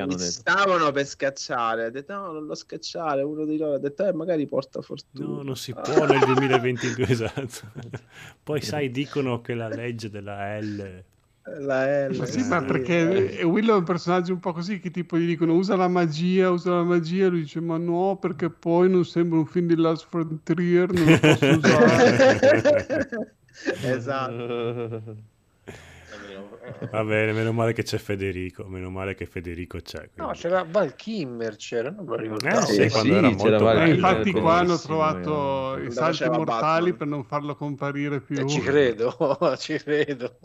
hanno Mi detto. stavano per scacciare. Ho detto no, non lo scacciare. Uno di loro ha detto eh, magari porta fortuna. No, non si può nel 2022, esatto. Poi sai, dicono che la legge della L... La L. Ma sì, ma perché Willow è un personaggio un po' così che tipo gli dicono usa la magia, usa la magia, lui dice ma no perché poi non sembra un film di Lars von Trier, non lo posso usare. esatto. Va bene, meno male che c'è Federico, meno male che Federico c'è. No, quindi. c'era Val Kimmer, c'era, non lo ricordavo. Eh, sì, Eh, quando sì, era molto Val Eh, infatti qua hanno trovato eh. i salti mortali Batman. per non farlo comparire più. Eh, ci credo, ci credo.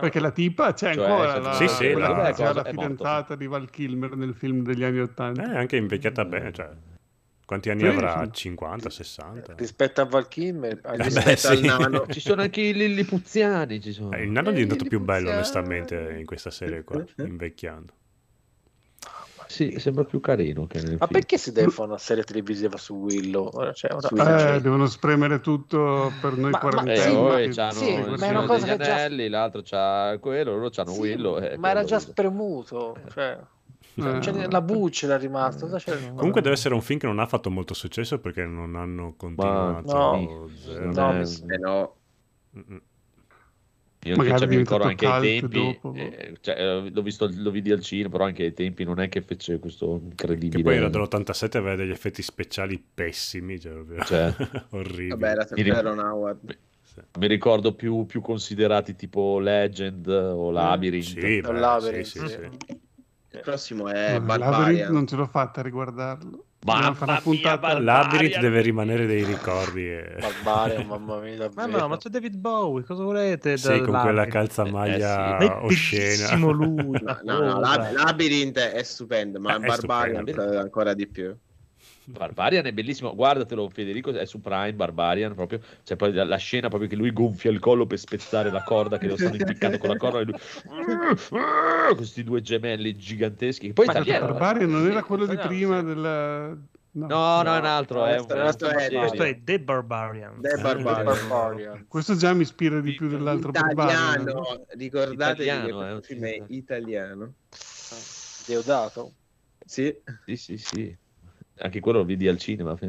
Perché la tipa c'è Cioè, ancora, la, Sì, sì, quella la- cosa la è morto. fidanzata di Val Kilmer nel film degli anni Eh, Ottanta. anche invecchiata bene, cioè... Quanti anni Sì, avrà? sì. 50, 60? Rispetto a Val Kimmer, Eh, beh, Rispetto al sì. nano. Ci sono anche i lillipuziani. Ci sono. Eh, il nano è Eh, diventato più bello, onestamente, in questa serie qua, invecchiando. Sì, sembra più carino che nel ma film. perché si deve fare una serie televisiva su Willow? Ora, Cioè, Su Eh, Willow. devono spremere tutto per noi Ma- ma- Eh, quarantenni. sì, ma- e sì, ma è una cosa che già- Anelli, l'altro c'ha quello, loro c'hanno Sì, Willow. eh, ma era già spremuto. Cioè, Eh. cioè, la buccia era rimasta. cosa c'era? Comunque deve essere un film che non ha fatto molto successo perché non hanno continuato. no. zero. No, Eh, Eh no. Io Magari che è mi ricordo anche ai tempi, dopo. eh, cioè, eh, l'ho visto, lo vidi al cinema, però anche ai tempi non è che fece questo incredibile. Che poi era dell'87 aveva degli effetti speciali pessimi, cioè, Cioè. orribili. Vabbè, era sempre Mi ric- Ron Howard. Sì. Mi ricordo più, più considerati tipo Legend o Labyrinth. Sì, beh, Labyrinth, sì, sì, sì. sì. Il prossimo è Eh, Labyrinth Barbarian. non ce l'ho fatta a riguardarlo. Mamma una mia, puntata. Labyrinth deve rimanere dei ricordi. e- Barbare, mamma mia, Ma no, ma c'è David Bowie, cosa volete? Sì, con quella Labyrinth? calzamaglia Eh, è oscena. bellissimo lui. No, no, no, Lab- Labyrinth è stupendo, ma Eh, è Barbarian stupendo. è ancora di più. Barbarian è bellissimo, guardatelo Federico, è su Prime Barbarian proprio, c'è poi la, la scena proprio che lui gonfia il collo per spezzare la corda che lo stanno impiccando con la corda e lui questi due gemelli giganteschi, poi Ma italiano, eh. Barbarian non era quello di prima sì. del... No. No, no, è un altro, è un, questo- è un questo è-. Questo è The Barbarian. The Barbarian. Barbarian. Questo già mi ispira di più dell'altro Barbarian. Italiano, ricordatevi Italiano, che eh, questo film è sì. italiano. Deodato. Sì, Sì, sì, sì. Anche quello lo vidi al cinema, te.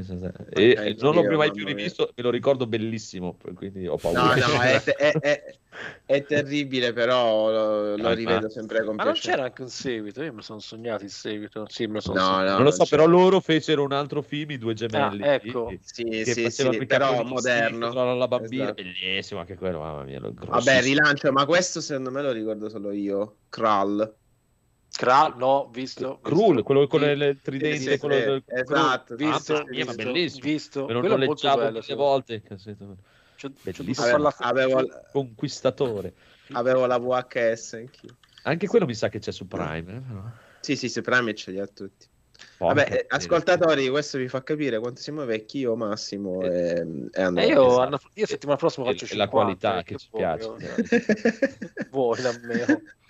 E Eh, e non l'ho mai più rivisto, me lo ricordo bellissimo, quindi ho no, paura. no, è, è- è- è terribile, però lo, lo Ah, rivedo ma- sempre con Ma non piacere. c'era anche un seguito? Io mi sono sognato il seguito. Sì, me lo sono No, sognato. no, non lo so, non c'è. però loro fecero un altro film, i due gemelli. Ah, ecco. che- Sì, che sì, sì, però moderno. la bambina, Esatto. bellissimo anche quello, mamma mia, lo Vabbè, rilancio, ma questo secondo me lo ricordo solo io. Kral. Kral, no, visto. Visto. quello con Sì, il Sì, tridente, sì, quello sì, del esatto, Krull, visto, ma visto, bellissimo. visto. me lo Quello è molto noleggiavo bello, tutte sì. le volte. il cassetto. C'ho- c'ho Bellissimo. dovuto Avevo, avevo, Conquistatore. avevo la VHS anch'io. Anche quello mi sa che c'è su Prime. eh, però. Sì, sì, su Prime ce li ha tutti. Vabbè, eh, ascoltatori, questo vi fa capire quanto siamo vecchi io, Massimo e, e Andrea. E io, Esatto. anno- io settimana prossima E- faccio e la 50, qualità che ci piace. oh. Vuoi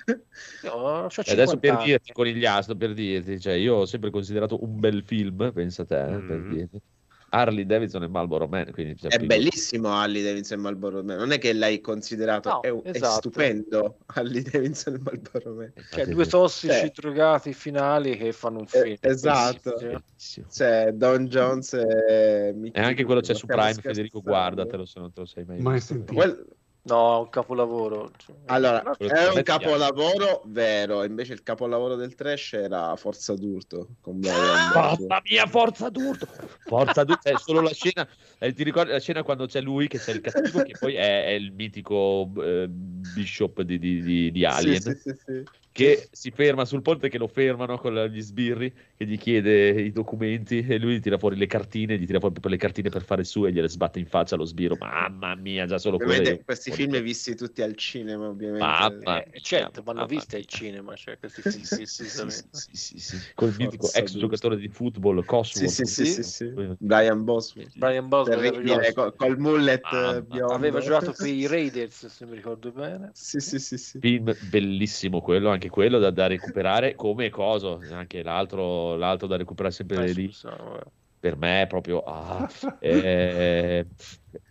E 50 adesso per dirti, conigliastro, per dirti, cioè io ho sempre considerato un bel film, pensa te, eh, per Mm. dirti. Harley Davidson e Marlboro Man, quindi cioè, È più- bellissimo Harley Davidson e Marlboro Man. Non è che l'hai considerato, No, è, è esatto. stupendo Harley Davidson e Marlboro Man. infatti Cioè, è due tossici Cioè- drogati finali che fanno un Eh, film. esatto. Bellissimo. bellissimo. C'è Don Jones e Mickey E anche quello c'è su Prime. Federico, guardatelo se non te lo sei mai Mai visto. sentito. No, è un capolavoro. Cioè, Allora, è un capolavoro vero, invece il capolavoro del trash era Forza d'Urto con Murphy. Mamma mia, Forza d'Urto! Forza d'Urto, è solo la scena. eh, ti ricordi la scena quando c'è lui che c'è il cattivo, che poi è, è il mitico eh, Bishop di, di, di, di Alien. Sì, sì, sì, sì. Che si ferma sul ponte che lo fermano con gli sbirri che gli chiede i documenti e lui gli tira fuori le cartine gli tira fuori proprio le cartine per fare su e gliele sbatte in faccia lo sbirro mamma mia già solo quello questi film visti tutti al cinema, ovviamente. Mamma Eh, certo, mia, vanno visti al cinema, cioè, questi film, sì, sì, Sì, sì, sì, sì. Col mitico ex Giusta. giocatore di football Cosworth Sì, sì, sì, sì, Brian Boswell. Brian Boswell col, col mullet eh, biondo. aveva giocato per i Raiders, se mi ricordo bene. Sì, sì, sì, sì. film bellissimo quello anche quello da, da recuperare come coso anche l'altro, l'altro da recuperare sempre Eh, lì scusa, vabbè. per me è proprio ah, eh,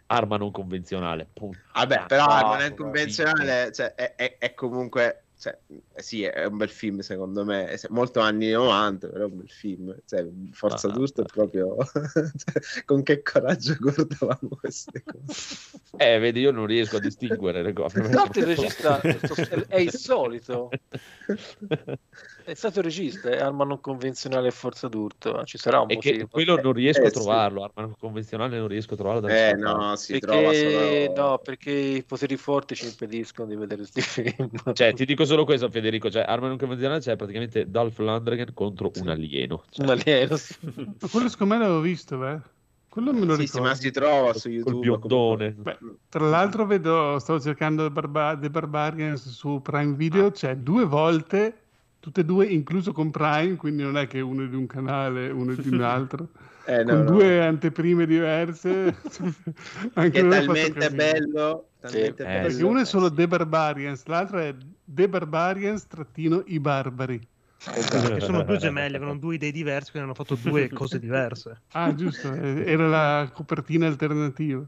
arma non convenzionale puttana, Vabbè, però no, non è convenzionale, cioè, è, è- è comunque, cioè, sì, è un bel film secondo me, molto anni 90, però è un bel film, cioè, Forza Ah, d'Urto è proprio, cioè, con che coraggio guardavamo queste cose. eh vedi io non riesco a distinguere le cose. L'altro il regista è il solito, è stato il regista, è arma non convenzionale e forza d'urto, ci sarà un e che motivo. quello non riesco Eh, a sì. trovarlo arma non convenzionale non riesco a trovarlo da Eh nessuna parte. no, si trova Perché, solo... no, perché i poteri forti ci impediscono di vedere questi film. cioè ti dico solo questo Federico cioè arma non convenzionale c'è praticamente Dolph Lundgren contro un alieno Cioè, un alieno. sì. Quello secondo me l'avevo visto, beh. Quello me lo Sì, sì, ricordo. ma si trova su col YouTube. biondone Beh, tra l'altro vedo, stavo cercando The, Barba- The Barbarians su Prime Video, c'è due volte, tutte e due incluso con Prime, quindi non è che uno è di un canale, uno è di un altro, Eh, no, con no. due anteprime diverse. Anche Che è talmente bello, talmente Eh, bello. Perché uno è solo The Barbarians, l'altro è The Barbarians trattino i barbari. Esatto. Che sono due gemelle, avevano due idee diverse, quindi hanno fatto due cose diverse. Ah, giusto, eh, era la copertina alternativa.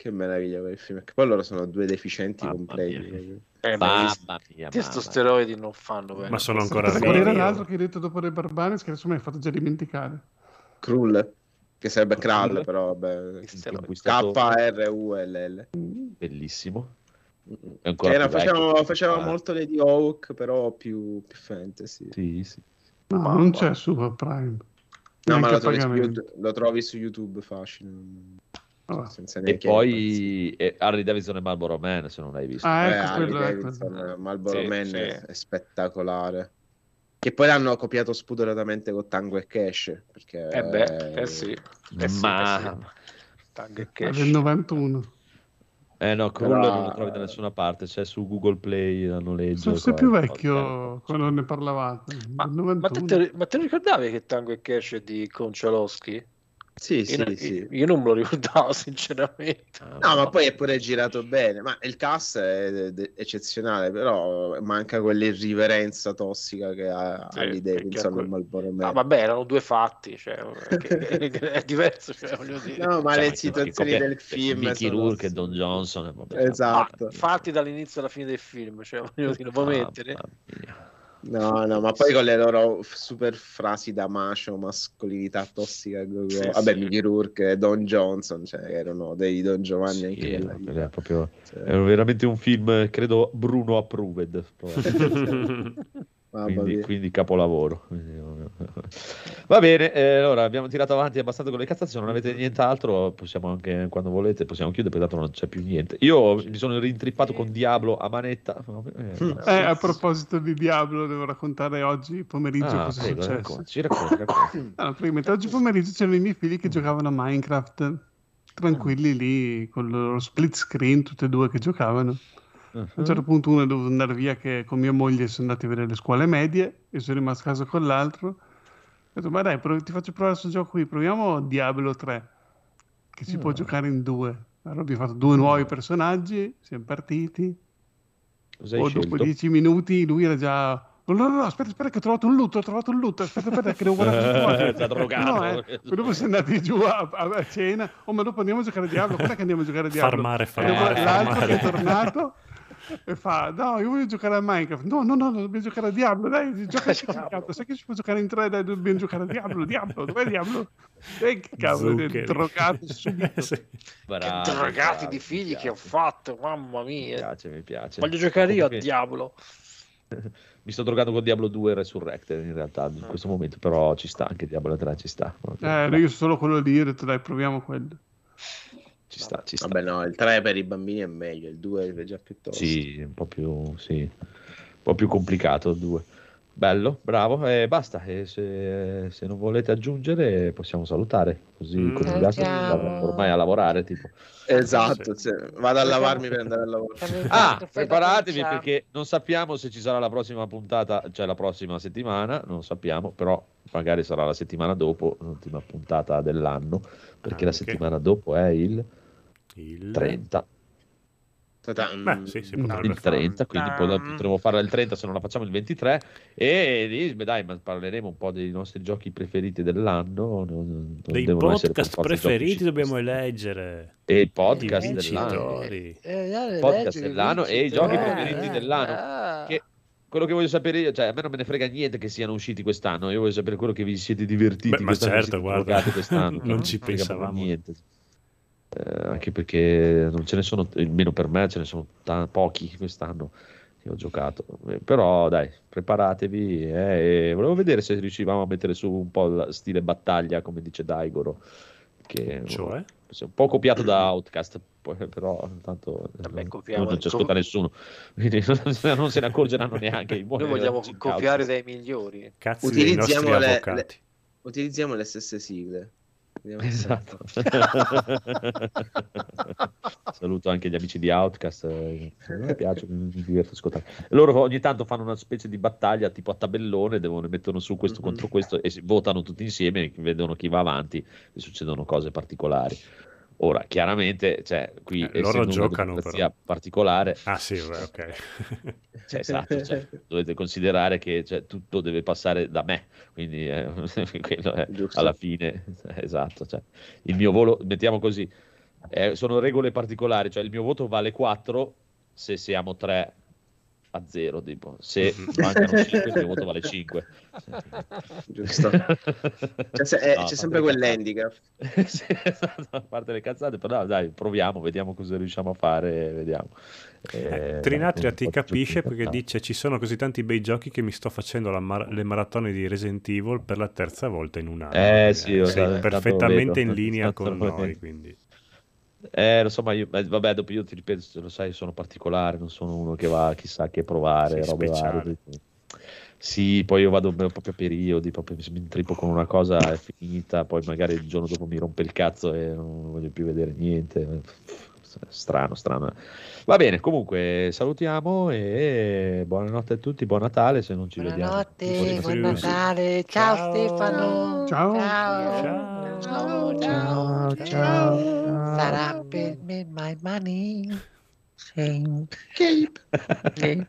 Che meraviglia quel film. Che poi loro sono due deficienti Mamma completi. mia. Eh, ma mamma mia testo mamma. steroidi non fanno bene. Ma sono ancora Qual era l'altro che hai detto dopo The Barbarians che adesso mi hai fatto già dimenticare? Krull, che sarebbe Krull. Però vabbè. K-R-U-L-L. bellissimo era, vecchio. faceva, faceva Ah, molto Lady Hawk, però più, più fantasy. sì, sì. No, Ma- non c'è su Prime. No, ma lo trovi, su. YouTube, lo trovi su YouTube facile. Senza E poi eh, Harley Davidson e Marlboro Man, se non l'hai visto. Ah, Eh, ecco, Harley quello è Davidson. Marlboro Sì, Man sì. È, è spettacolare. Che poi l'hanno copiato spudoratamente con Tango e Cash. Perché Eh beh, eh sì. Eh sì, Ma... eh Tag e È cash. del 91. Eh no, Krull Però- non lo trovi da nessuna parte, c'è su Google Play a noleggio. Forse è più vecchio quando ne parlavate. Ma, ma 91. te, ma te lo ricordavi che Tango e Cash è di Concialoschi? Sì, Io, sì, non- sì. io non me lo ricordavo sinceramente. Ah, No, ma poi è pure girato bene. Ma il cast è eccezionale, però manca quell'irriverenza tossica che ha Sì, perché Davidson quel- e Marlboro Man. Ah, vabbè, erano due fatti, cioè, è diverso, cioè. No, ma Cioè, le situazioni del film Mickey sono- Rourke e Don Johnson. eh, vabbè, Esatto. Ah, fatti dall'inizio alla fine del film, cioè, voglio dire, lo puoi mamma mettere? mia. No, no, ma poi con le loro super frasi da macio, mascolinità tossica. go- go. Vabbè. Mickey Rourke e Don Johnson, cioè, erano dei Don Giovanni Sì, anche era, era proprio, Cioè, era veramente un film, credo, Bruno approved. quindi, quindi capolavoro. Quindi, Va bene, eh, allora abbiamo tirato avanti abbastanza con le cazzate. Se non avete nient'altro, possiamo anche quando volete, possiamo chiudere, perché tanto non c'è più niente. Io mi sono rintrippato con Diablo a manetta. Eh, Eh, a proposito di Diablo, devo raccontare oggi pomeriggio ah, cosa è successo. racconti, racconti, racconti. Allora, oggi pomeriggio c'erano i miei figli che giocavano a Minecraft, tranquilli lì con il loro split screen, tutti e due che giocavano. A un Mhm. certo punto uno è dovuto andare via che con mia moglie sono andati a vedere le scuole medie e sono rimasto a casa con l'altro. Ho detto, ma dai, prov- ti faccio provare questo gioco qui, proviamo Diablo 3, che si può Ah. giocare in due. Allora abbiamo fatto due nuovi personaggi, siamo partiti. Cosa hai Poi dopo scelto? dieci minuti lui era già... No, no, no, aspetta, aspetta che ho trovato un loot, ho trovato un loot, aspetta, aspetta che devo guardare tutto drogato. No, eh. Poi dopo siamo andati giù a, a- cena, oh ma dopo andiamo a giocare a Diablo, è che andiamo a giocare a Diablo? Farmare, farmare, l'altro che è farmare. tornato e fa, no, io voglio giocare a Minecraft, no, no, no, dobbiamo giocare a Diablo, dai, gioca a Diablo, sai che si può giocare in tre, dai, dobbiamo giocare a Diablo, Diablo, dov'è Diablo? E che cavolo, è drogato subito. Sì. Che drogati bravo, di mi figli che ho fatto, mamma Mi mia. piace, mi piace. Voglio giocare io a Diablo. Mi sto drogando con Diablo 2 Resurrected in realtà in questo momento, però ci sta anche Diablo 3, ci sta. Eh, io solo quello lì, ho detto dai, proviamo quello. Ci sta, ci sta. Vabbè, no, il 3 per i bambini è meglio, il 2 è già piuttosto. Sì, un po' più, sì. un po' più complicato il 2. Bello, bravo, e basta. E se, se non volete aggiungere, possiamo salutare. Così Mm. altri Salutiamo. vanno ormai a lavorare. Tipo. Esatto, sì. vado a lavarmi per andare a lavoro. Ah, preparatevi perché non sappiamo se ci sarà la prossima puntata, cioè la prossima settimana, non sappiamo, però magari sarà la settimana dopo, l'ultima puntata dell'anno, perché la Anche. settimana dopo è il Il 30. Beh, sì, si Mm. il fare. 30, quindi poi Tam. potremo farla il 30 se non la facciamo il 23 e lì, beh, dai, ma parleremo un po' dei nostri giochi preferiti dell'anno. non- non Dei podcast preferiti dobbiamo eleggere. E il I podcast dell'anno. vincitori. Eh, Podcast dell'anno e i giochi preferiti preferiti dell'anno. Che- quello che voglio sapere io, cioè a me non me ne frega niente che siano usciti quest'anno, io voglio sapere quello che vi siete divertiti Beh, ma certo, guarda, quest'anno. non ci pensavamo. Niente. Eh, anche perché non ce ne sono, almeno per me ce ne sono ta- pochi quest'anno che ho giocato. Eh, però dai, preparatevi. eh, e volevo vedere se riuscivamo a mettere su un po' il stile battaglia, come dice Daigoro. Che Cioè? è un po' copiato da Outcast, poi- però tanto Vabbè, non- copiamo- non ci ascolta nessuno, quindi non se ne accorgeranno neanche i buoni Noi vogliamo copiare dai migliori. Cazzi Utilizziamo le, le- utilizziamo le stesse sigle. Esatto. Saluto anche gli amici di Outcast, eh, mi piace, mi diverto ascoltare. Loro ogni tanto fanno una specie di battaglia tipo a tabellone, devono mettono su questo Mhm. contro questo e votano tutti insieme, vedono chi va avanti e succedono cose particolari. Ora, chiaramente, cioè, qui Eh, loro una giocano, democrazia però. particolare, Ah sì, beh, ok. cioè, esatto, cioè, dovete considerare che cioè, tutto deve passare da me, quindi eh, quello è alla fine, esatto, cioè, il mio volo, mettiamo così, eh, sono regole particolari, cioè il mio voto vale 4 se siamo 3 a 0, tipo. se Mhm. mancano 5 il mio voto vale 5. Giusto. C'è, se- eh, c'è sempre quell'handicap. Sì, esatto, a parte le cazzate, però dai, proviamo, vediamo cosa riusciamo a fare, vediamo. Eh, Eh, Trinatria ti capisce perché dice ci sono così tanti bei giochi che mi sto facendo la mar- le maratone di Resident Evil per la terza volta in un anno. Eh, sì, ho- sei perfettamente vedo, in linea con noi, quindi. Eh, lo so, ma io, vabbè, dopo io ti ripeto, lo sai, sono particolare, non sono uno che va chissà che provare, Sei robe varie. Sì, poi io vado proprio a periodi, proprio mi intrippo con una cosa è finita, poi magari il giorno dopo mi rompe il cazzo e non voglio più vedere niente. Strano, strano. Va bene, comunque salutiamo e buonanotte a tutti, buon Natale se non ci Buonanotte, vediamo. buon Natale. Ciao, Ciao. Stefano. Ciao. Ciao. Ciao. Ciao, ciao. Sarà per me my money. Cape. Cape.